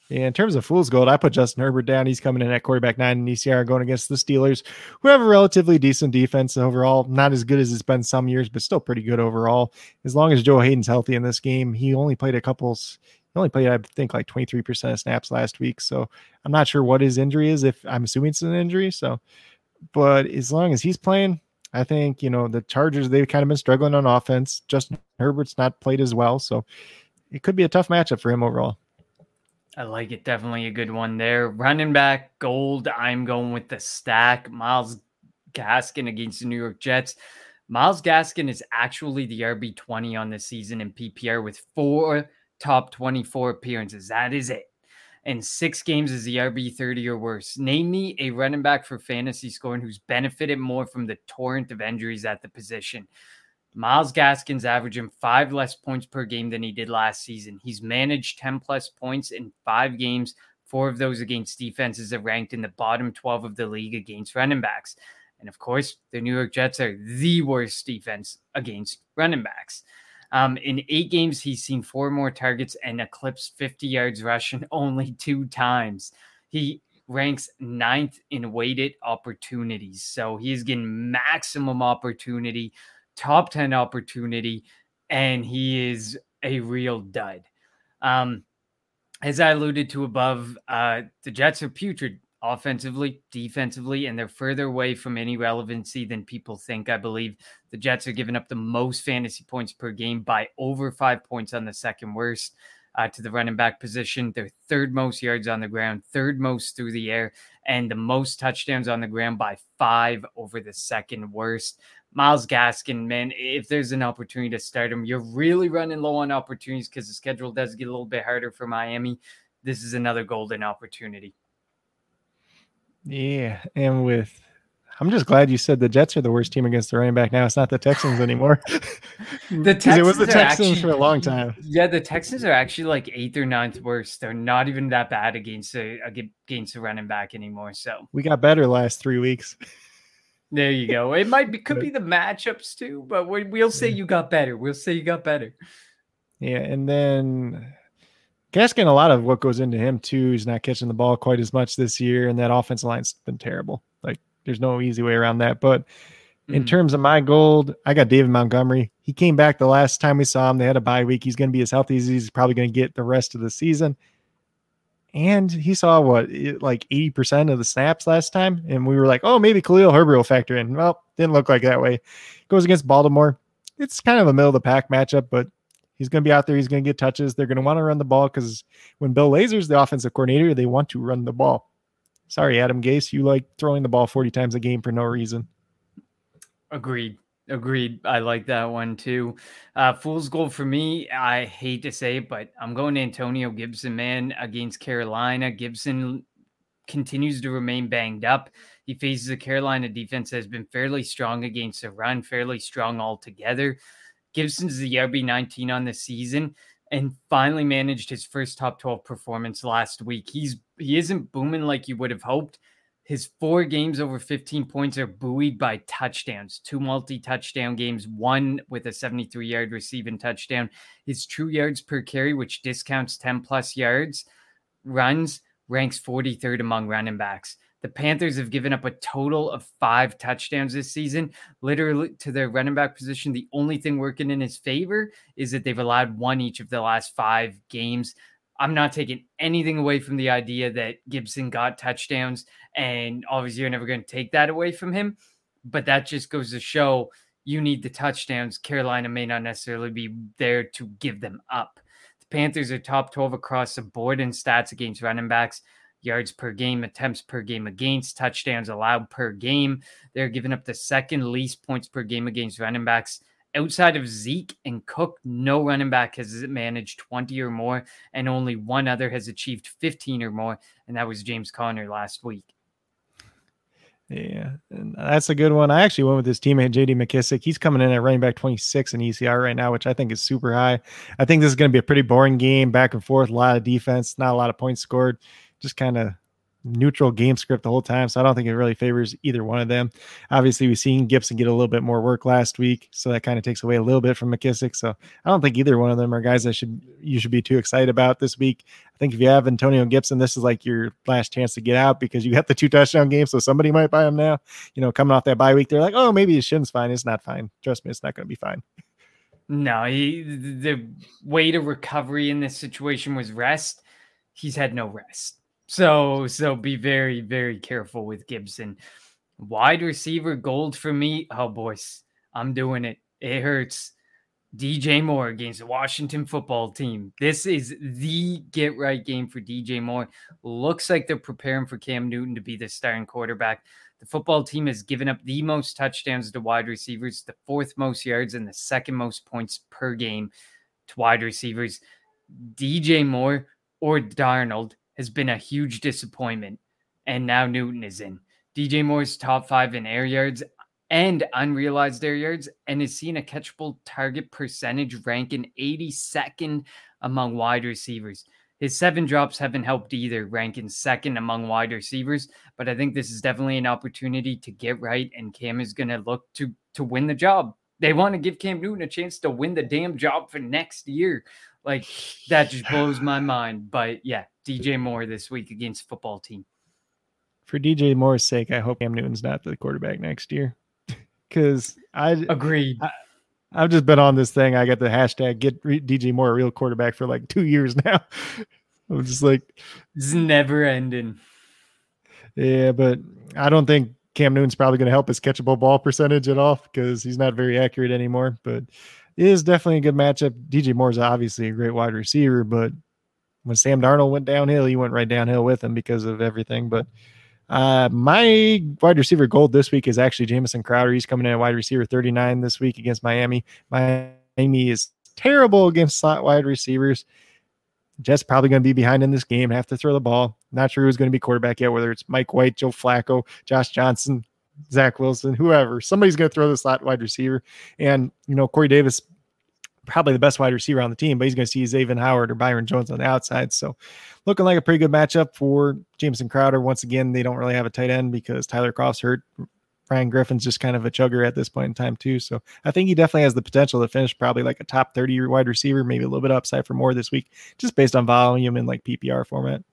yeah, in terms of fool's gold, I put Justin Herbert down. He's coming in at quarterback nine in ECR going against the Steelers, who have a relatively decent defense overall. Not as good as it's been some years, but still pretty good overall. As long as Joe Haden's healthy in this game, he only played a couple. He only played, I think, like 23% of snaps last week. So I'm not sure what his injury is. If I'm assuming it's an injury. So, but as long as he's playing, I think, you know, the Chargers, they've kind of been struggling on offense. Justin Herbert's not played as well. So it could be a tough matchup for him overall. I like it. Definitely a good one there. Running back gold. I'm going with the stack. Myles Gaskin against the New York Jets. Myles Gaskin is actually the RB20 on the season in PPR with four top 24 appearances. That is it. And six games is the RB 30 or worse. Name me a running back for fantasy scoring who's benefited more from the torrent of injuries at the position. Myles Gaskin's averaging five less points per game than he did last season. He's managed 10 plus points in five games, four of those against defenses that ranked in the bottom 12 of the league against running backs. And of course, the New York Jets are the worst defense against running backs. Um, in eight games, he's seen four more targets and eclipsed 50 yards rushing only two times. He ranks ninth in weighted opportunities. So he's getting maximum opportunity top 10 opportunity, and he is a real dud. Um, as I alluded to above, uh, the Jets are putrid offensively, defensively, and they're further away from any relevancy than people think. I believe the Jets are giving up the most fantasy points per game by over five points on the second worst. Uh, to the running back position. They're third most yards on the ground, third most through the air, and the most touchdowns on the ground by five over the second worst. Myles Gaskin, man, if there's an opportunity to start him, you're really running low on opportunities because the schedule does get a little bit harder for Miami. This is another golden opportunity. Yeah, and with I'm just glad you said the Jets are the worst team against the running back. Now it's not the Texans anymore. the Texans it was the Texans actually, for a long time. Yeah, the Texans are actually like eighth or ninth worst. They're not even that bad against a against a running back anymore. So we got better last three weeks. There you go. It might be could be the matchups too, but we, we'll say you got better. We'll say you got better. Yeah, and then Gaskin, a lot of what goes into him too. He's not catching the ball quite as much this year, and that offensive line's been terrible. Like there's no easy way around that. But in mm-hmm. terms of my gold, I got David Montgomery. He came back the last time we saw him. They had a bye week. He's going to be as healthy as he's probably going to get the rest of the season. And he saw what, like 80% of the snaps last time. And we were like, oh, maybe Khalil Herbert will factor in. Well, didn't look like that way. Goes against Baltimore. It's kind of a middle of the pack matchup, but he's going to be out there. He's going to get touches. They're going to want to run the ball because when Bill Lazor's the offensive coordinator, they want to run the ball. Sorry, Adam Gase, you like throwing the ball 40 times a game for no reason. Agreed. Agreed. I like that one too. Uh, fool's gold for me. I hate to say it, but I'm going to Antonio Gibson, man, against Carolina. Gibson continues to remain banged up. He faces a Carolina defense that has been fairly strong against the run, fairly strong altogether. Gibson's the RB 19 on the season and finally managed his first top 12 performance last week. He's he isn't booming like you would have hoped. His four games over 15 points are buoyed by touchdowns, two multi touchdown games, one with a 73 yard receiving touchdown. His true yards per carry, which discounts 10 plus yards, runs, ranks 43rd among running backs. The Panthers have given up a total of five touchdowns this season, literally to their running back position. The only thing working in his favor is that they've allowed one each of the last five games. I'm not taking anything away from the idea that Gibson got touchdowns, and obviously you're never going to take that away from him. But that just goes to show you need the touchdowns. Carolina may not necessarily be there to give them up. The Panthers are top 12 across the board in stats against running backs yards per game, attempts per game against, touchdowns allowed per game. They're giving up the second least points per game against running backs. Outside of Zeke and Cook, no running back has managed 20 or more, and only one other has achieved 15 or more, and that was James Conner last week. Yeah, that's a good one. I actually went with his teammate JD McKissic. He's coming in at running back 26 in ECR right now, which I think is super high. I think this is going to be a pretty boring game, back and forth, a lot of defense, not a lot of points scored just kind of neutral game script the whole time. So I don't think it really favors either one of them. Obviously, we've seen Gibson get a little bit more work last week, so that kind of takes away a little bit from McKissic. So I don't think either one of them are guys that should you should be too excited about this week. I think if you have Antonio Gibson, this is like your last chance to get out because you got the two touchdown games, so somebody might buy him now. You know, coming off that bye week, they're like, oh, maybe his shin's fine. It's not fine. Trust me, it's not going to be fine. No, he, the way to recovery in this situation was rest. He's had no rest. So so be very very careful with Gibson. Wide receiver gold for me. Oh boys, I'm doing it. It hurts. DJ Moore against the Washington football team. This is the get right game for DJ Moore. Looks like they're preparing for Cam Newton to be the starting quarterback. The football team has given up the most touchdowns to wide receivers, the fourth most yards, and the second most points per game to wide receivers. DJ Moore or Darnold has been a huge disappointment. And now Newton is in. DJ Moore's top five in air yards and unrealized air yards and is seen a catchable target percentage rank in 82nd among wide receivers. His seven drops haven't helped either, ranking second among wide receivers. But I think this is definitely an opportunity to get right, and Cam is going to look to to win the job. They want to give Cam Newton a chance to win the damn job for next year. Like that just blows my mind. But yeah, DJ Moore this week against football team. For DJ Moore's sake, I hope Cam Newton's not the quarterback next year. Because I agree. I, have just been on this thing. I got the hashtag get DJ Moore a real quarterback for like two years now. I'm just like, it's never ending. Yeah, but I don't think Cam Newton's probably going to help his catchable ball percentage at all because he's not very accurate anymore. But is definitely a good matchup. DJ Moore's obviously a great wide receiver, but when Sam Darnold went downhill, he went right downhill with him because of everything. But Uh, my wide receiver gold this week is actually Jamison Crowder. He's coming in at wide receiver 39 this week against Miami. Miami is terrible against slot wide receivers. Jets probably going to be behind in this game, have to throw the ball. Not sure who's going to be quarterback yet, whether it's Mike White, Joe Flacco, Josh Johnson, Zach Wilson, whoever. Somebody's going to throw the slot wide receiver. And, you know, Corey Davis, probably the best wide receiver on the team, but he's going to see Xavien Howard or Byron Jones on the outside. So looking like a pretty good matchup for Jamison Crowder. Once again, they don't really have a tight end because Tyler Kroft's hurt. Ryan Griffin's just kind of a chugger at this point in time, too. So I think he definitely has the potential to finish probably like a top 30 wide receiver, maybe a little bit upside for more this week, just based on volume and like PPR format.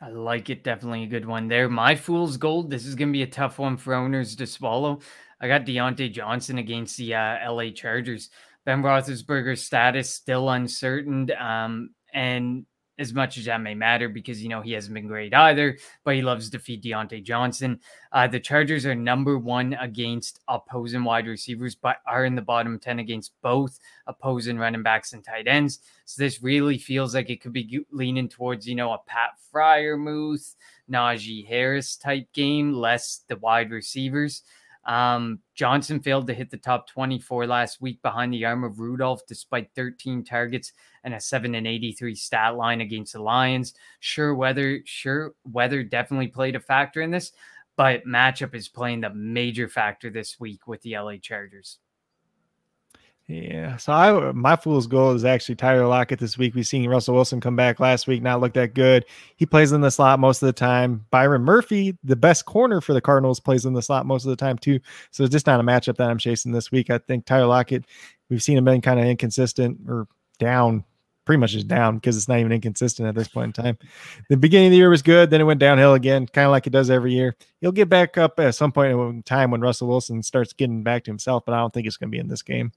I like it. Definitely a good one there. My fool's gold. This is going to be a tough one for owners to swallow. I got Diontae Johnson against the uh, LA Chargers. Ben Roethlisberger's status still uncertain. Um, and as much as that may matter because you know he hasn't been great either, but he loves to feed Diontae Johnson. Uh, the Chargers are number one against opposing wide receivers, but are in the bottom 10 against both opposing running backs and tight ends. So this really feels like it could be leaning towards, you know, a Pat Freiermuth, Najee Harris type game, less the wide receivers. Um, Johnson failed to hit the top 24 last week behind the arm of Rudolph, despite 13 targets and a 7 and 83 stat line against the Lions. Sure, weather, sure, weather definitely played a factor in this, but matchup is playing the major factor this week with the LA Chargers. Yeah. So I my fool's goal is actually Tyler Lockett this week. We've seen Russell Wilson come back last week, not look that good. He plays in the slot most of the time. Byron Murphy, the best corner for the Cardinals, plays in the slot most of the time too. So it's just not a matchup that I'm chasing this week. I think Tyler Lockett, we've seen him been kind of inconsistent or down, pretty much just down because it's not even inconsistent at this point in time. The beginning of the year was good, then it went downhill again, kind of like it does every year. He'll get back up at some point in time when Russell Wilson starts getting back to himself, but I don't think it's going to be in this game.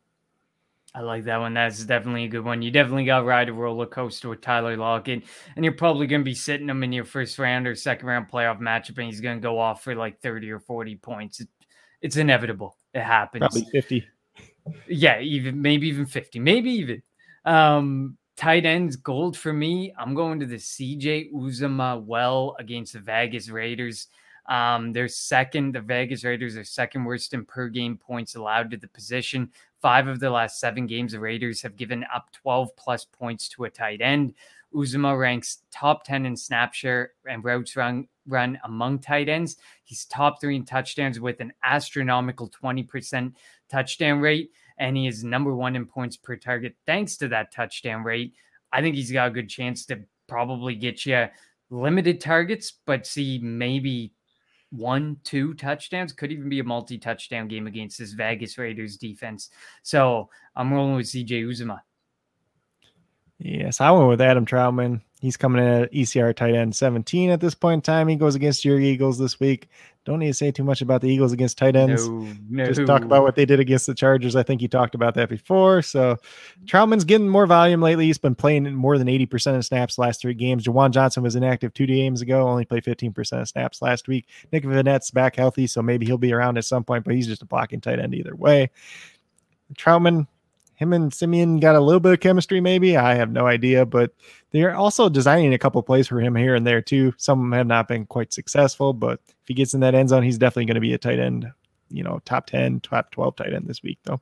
I like that one. That's definitely a good one. You definitely got to ride a roller coaster with Tyler Lockett, and you're probably going to be sitting him in your first round or second round playoff matchup, and he's going to go off for like 30 or 40 points. It, it's inevitable. It happens. Probably 50. Yeah, even maybe even 50, maybe even. Um, tight ends gold for me. I'm going to the CJ Uzomah well against the Vegas Raiders. Um, they're second. The Vegas Raiders are second worst in per game points allowed to the position. Five of the last seven games, the Raiders have given up 12 plus points to a tight end. Uzomah ranks top 10 in snap share and routes run, run among tight ends. He's top three in touchdowns with an astronomical 20% touchdown rate, and he is number one in points per target thanks to that touchdown rate. I think he's got a good chance to probably get you limited targets, but see maybe one, two touchdowns. Could even be a multi touchdown game against this Vegas Raiders defense. So I'm rolling with CJ Uzomah. Yes, I went with Adam Trautman. He's coming in at ECR tight end 17 at this point in time. He goes against your Eagles this week. Don't need to say too much about the Eagles against tight ends. No, no. Just talk about what they did against the Chargers. I think you talked about that before. So Trautman's getting more volume lately. He's been playing more than 80% of snaps last three games. Juwan Johnson was inactive two games ago, only played 15% of snaps last week. Nick Vannett's back healthy, so maybe he'll be around at some point, but he's just a blocking tight end either way. Trautman, him and Siemian got a little bit of chemistry, maybe. I have no idea, but they're also designing a couple plays for him here and there too. Some of them have not been quite successful, but if he gets in that end zone, he's definitely going to be a tight end, you know, top 10, top 12 tight end this week, though.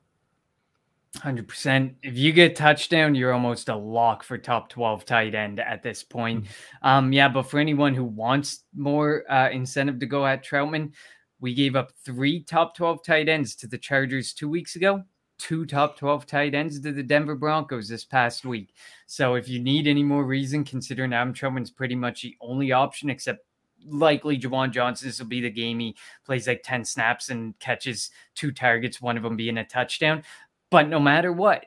100%. If you get touchdown, you're almost a lock for top 12 tight end at this point. Mm-hmm. Um, yeah, but for anyone who wants more uh, incentive to go at Trautman, we gave up three top 12 tight ends to the Chargers two weeks ago two top 12 tight ends to the Denver Broncos this past week. So if you need any more reason, considering Adam Trautman's pretty much the only option, except likely Juwan Johnson, this will be the game he plays like 10 snaps and catches two targets, one of them being a touchdown. But no matter what,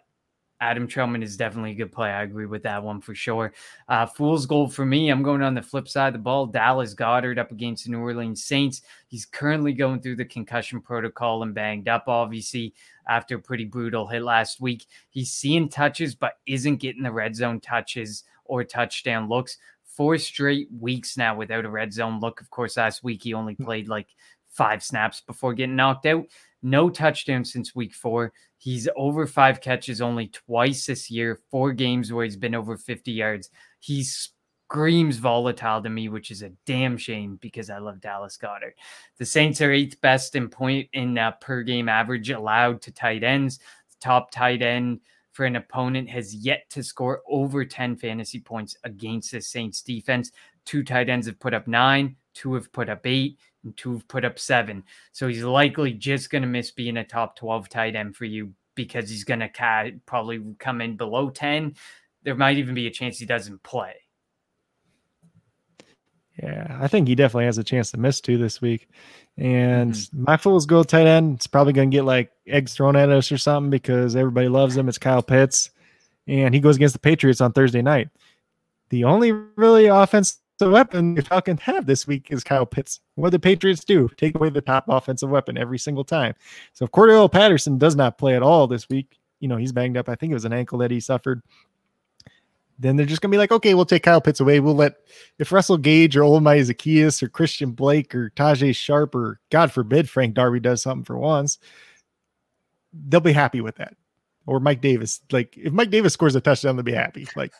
Adam Trautman is definitely a good play. I agree with that one for sure. Uh, fool's gold for me. I'm going on the flip side of the ball. Dallas Goedert up against the New Orleans Saints. He's currently going through the concussion protocol and banged up, obviously, after a pretty brutal hit last week. He's seeing touches, but isn't getting the red zone touches or touchdown looks. Four straight weeks now without a red zone look. Of course, last week he only played like five snaps before getting knocked out. No touchdown since week four. He's over five catches only twice this year, four games where he's been over 50 yards. He's screams volatile to me, which is a damn shame because I love Dallas Goedert. The Saints are eighth best in point in uh, per game average allowed to tight ends. The top tight end for an opponent has yet to score over 10 fantasy points against the Saints defense. Two tight ends have put up nine, two have put up eight, and two have put up seven. So he's likely just going to miss being a top 12 tight end for you because he's going to ca- probably come in below 10. There might even be a chance he doesn't play. Yeah, I think he definitely has a chance to miss two this week. And mm-hmm. my fool's gold tight end, it's probably going to get like eggs thrown at us or something because everybody loves him. It's Kyle Pitts. And he goes against the Patriots on Thursday night. The only really offensive weapon the Falcons have this week is Kyle Pitts. What the Patriots do? Take away the top offensive weapon every single time. So if Cordarrelle Patterson does not play at all this week, you know, he's banged up. I think it was an ankle that he suffered then they're just gonna be like, okay, we'll take Kyle Pitts away. We'll let if Russell Gage or Olamide Zaccheaus or Christian Blake or Tajae Sharpe or God forbid Frank Darby does something for once, they'll be happy with that. Or Mike Davis. Like if Mike Davis scores a touchdown, they'll be happy. Like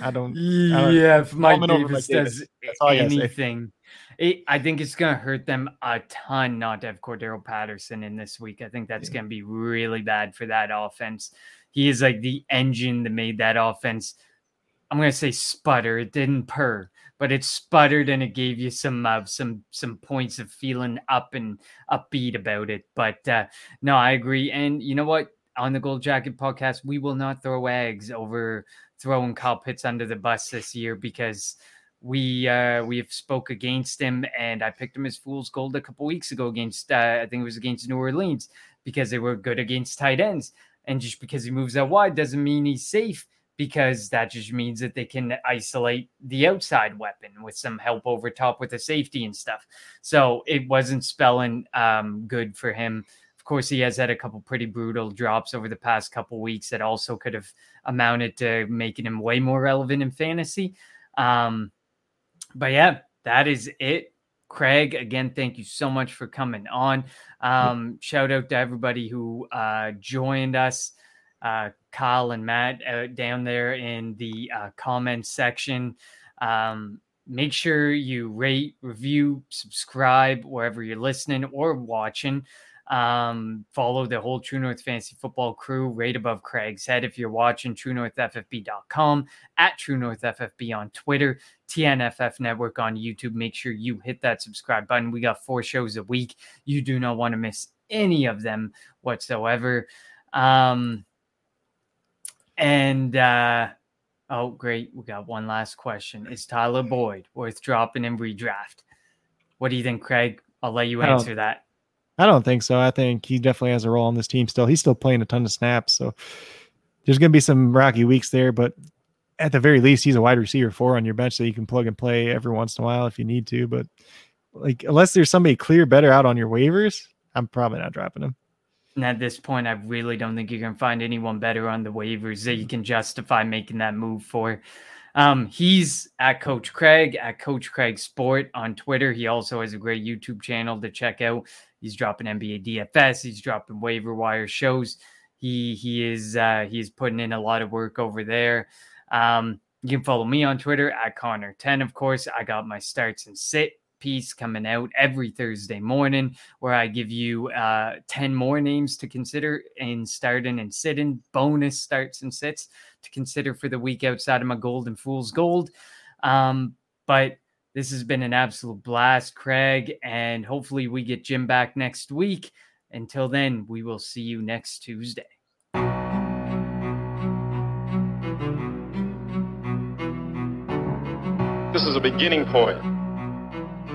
I don't. I don't yeah, if Mike Davis, Mike does anything, it, I think it's going to hurt them a ton not to have Cordarrelle Patterson in this week. I think that's yeah. going to be really bad for that offense. He is like the engine that made that offense. I'm going to say sputter. It didn't purr, but it sputtered and it gave you some uh, some some points of feeling up and upbeat about it. But uh, no, I agree. And you know what? On the Gold Jacket podcast, we will not throw eggs over throwing Kyle Pitts under the bus this year because we uh we have spoke against him and I picked him as fool's gold a couple weeks ago against uh, I think it was against New Orleans because they were good against tight ends. And just because he moves out wide doesn't mean he's safe because that just means that they can isolate the outside weapon with some help over top with the safety and stuff. So it wasn't spelling um, good for him. Course, he has had a couple pretty brutal drops over the past couple weeks that also could have amounted to making him way more relevant in fantasy. Um, but yeah, that is it Craig, again, thank you so much for coming on. Um, shout out to everybody who uh, joined us, uh, Kyle and Matt uh, down there in the uh, comments section. Um, make sure you rate, review, subscribe wherever you're listening or watching. Um, follow the whole True North Fantasy Football crew right above Craig's head if you're watching TrueNorthFFB.com, at True North FFB on Twitter, TNFF Network on YouTube. Make sure you hit that subscribe button. We got four shows a week. You do not want to miss any of them whatsoever. Um, and uh, oh, great. We got one last question. Is Tyler Boyd worth dropping in redraft? What do you think, Craig? I'll let you answer that. I don't think so. I think he definitely has a role on this team still. He's still playing a ton of snaps, so there's going to be some rocky weeks there. But at the very least, he's a wide receiver four on your bench that you can plug and play every once in a while if you need to. But like, unless there's somebody clear better out on your waivers, I'm probably not dropping him. And at this point, I really don't think you can find anyone better on the waivers that you can justify making that move for. Um, he's at Coach Craig at Coach Craig Sport on Twitter. He also has a great YouTube channel to check out. He's dropping NBA DFS. He's dropping waiver wire shows. He he is uh, he's putting in a lot of work over there. Um, you can follow me on Twitter at Connor10. Of course, I got my starts and sit piece coming out every Thursday morning where I give you uh, 10 more names to consider in starting and sitting, bonus starts and sits to consider for the week outside of my Golden Fool's Gold. Um, but this has been an absolute blast, Craig, and hopefully we get Jim back next week. Until then, we will see you next Tuesday. This is a beginning point.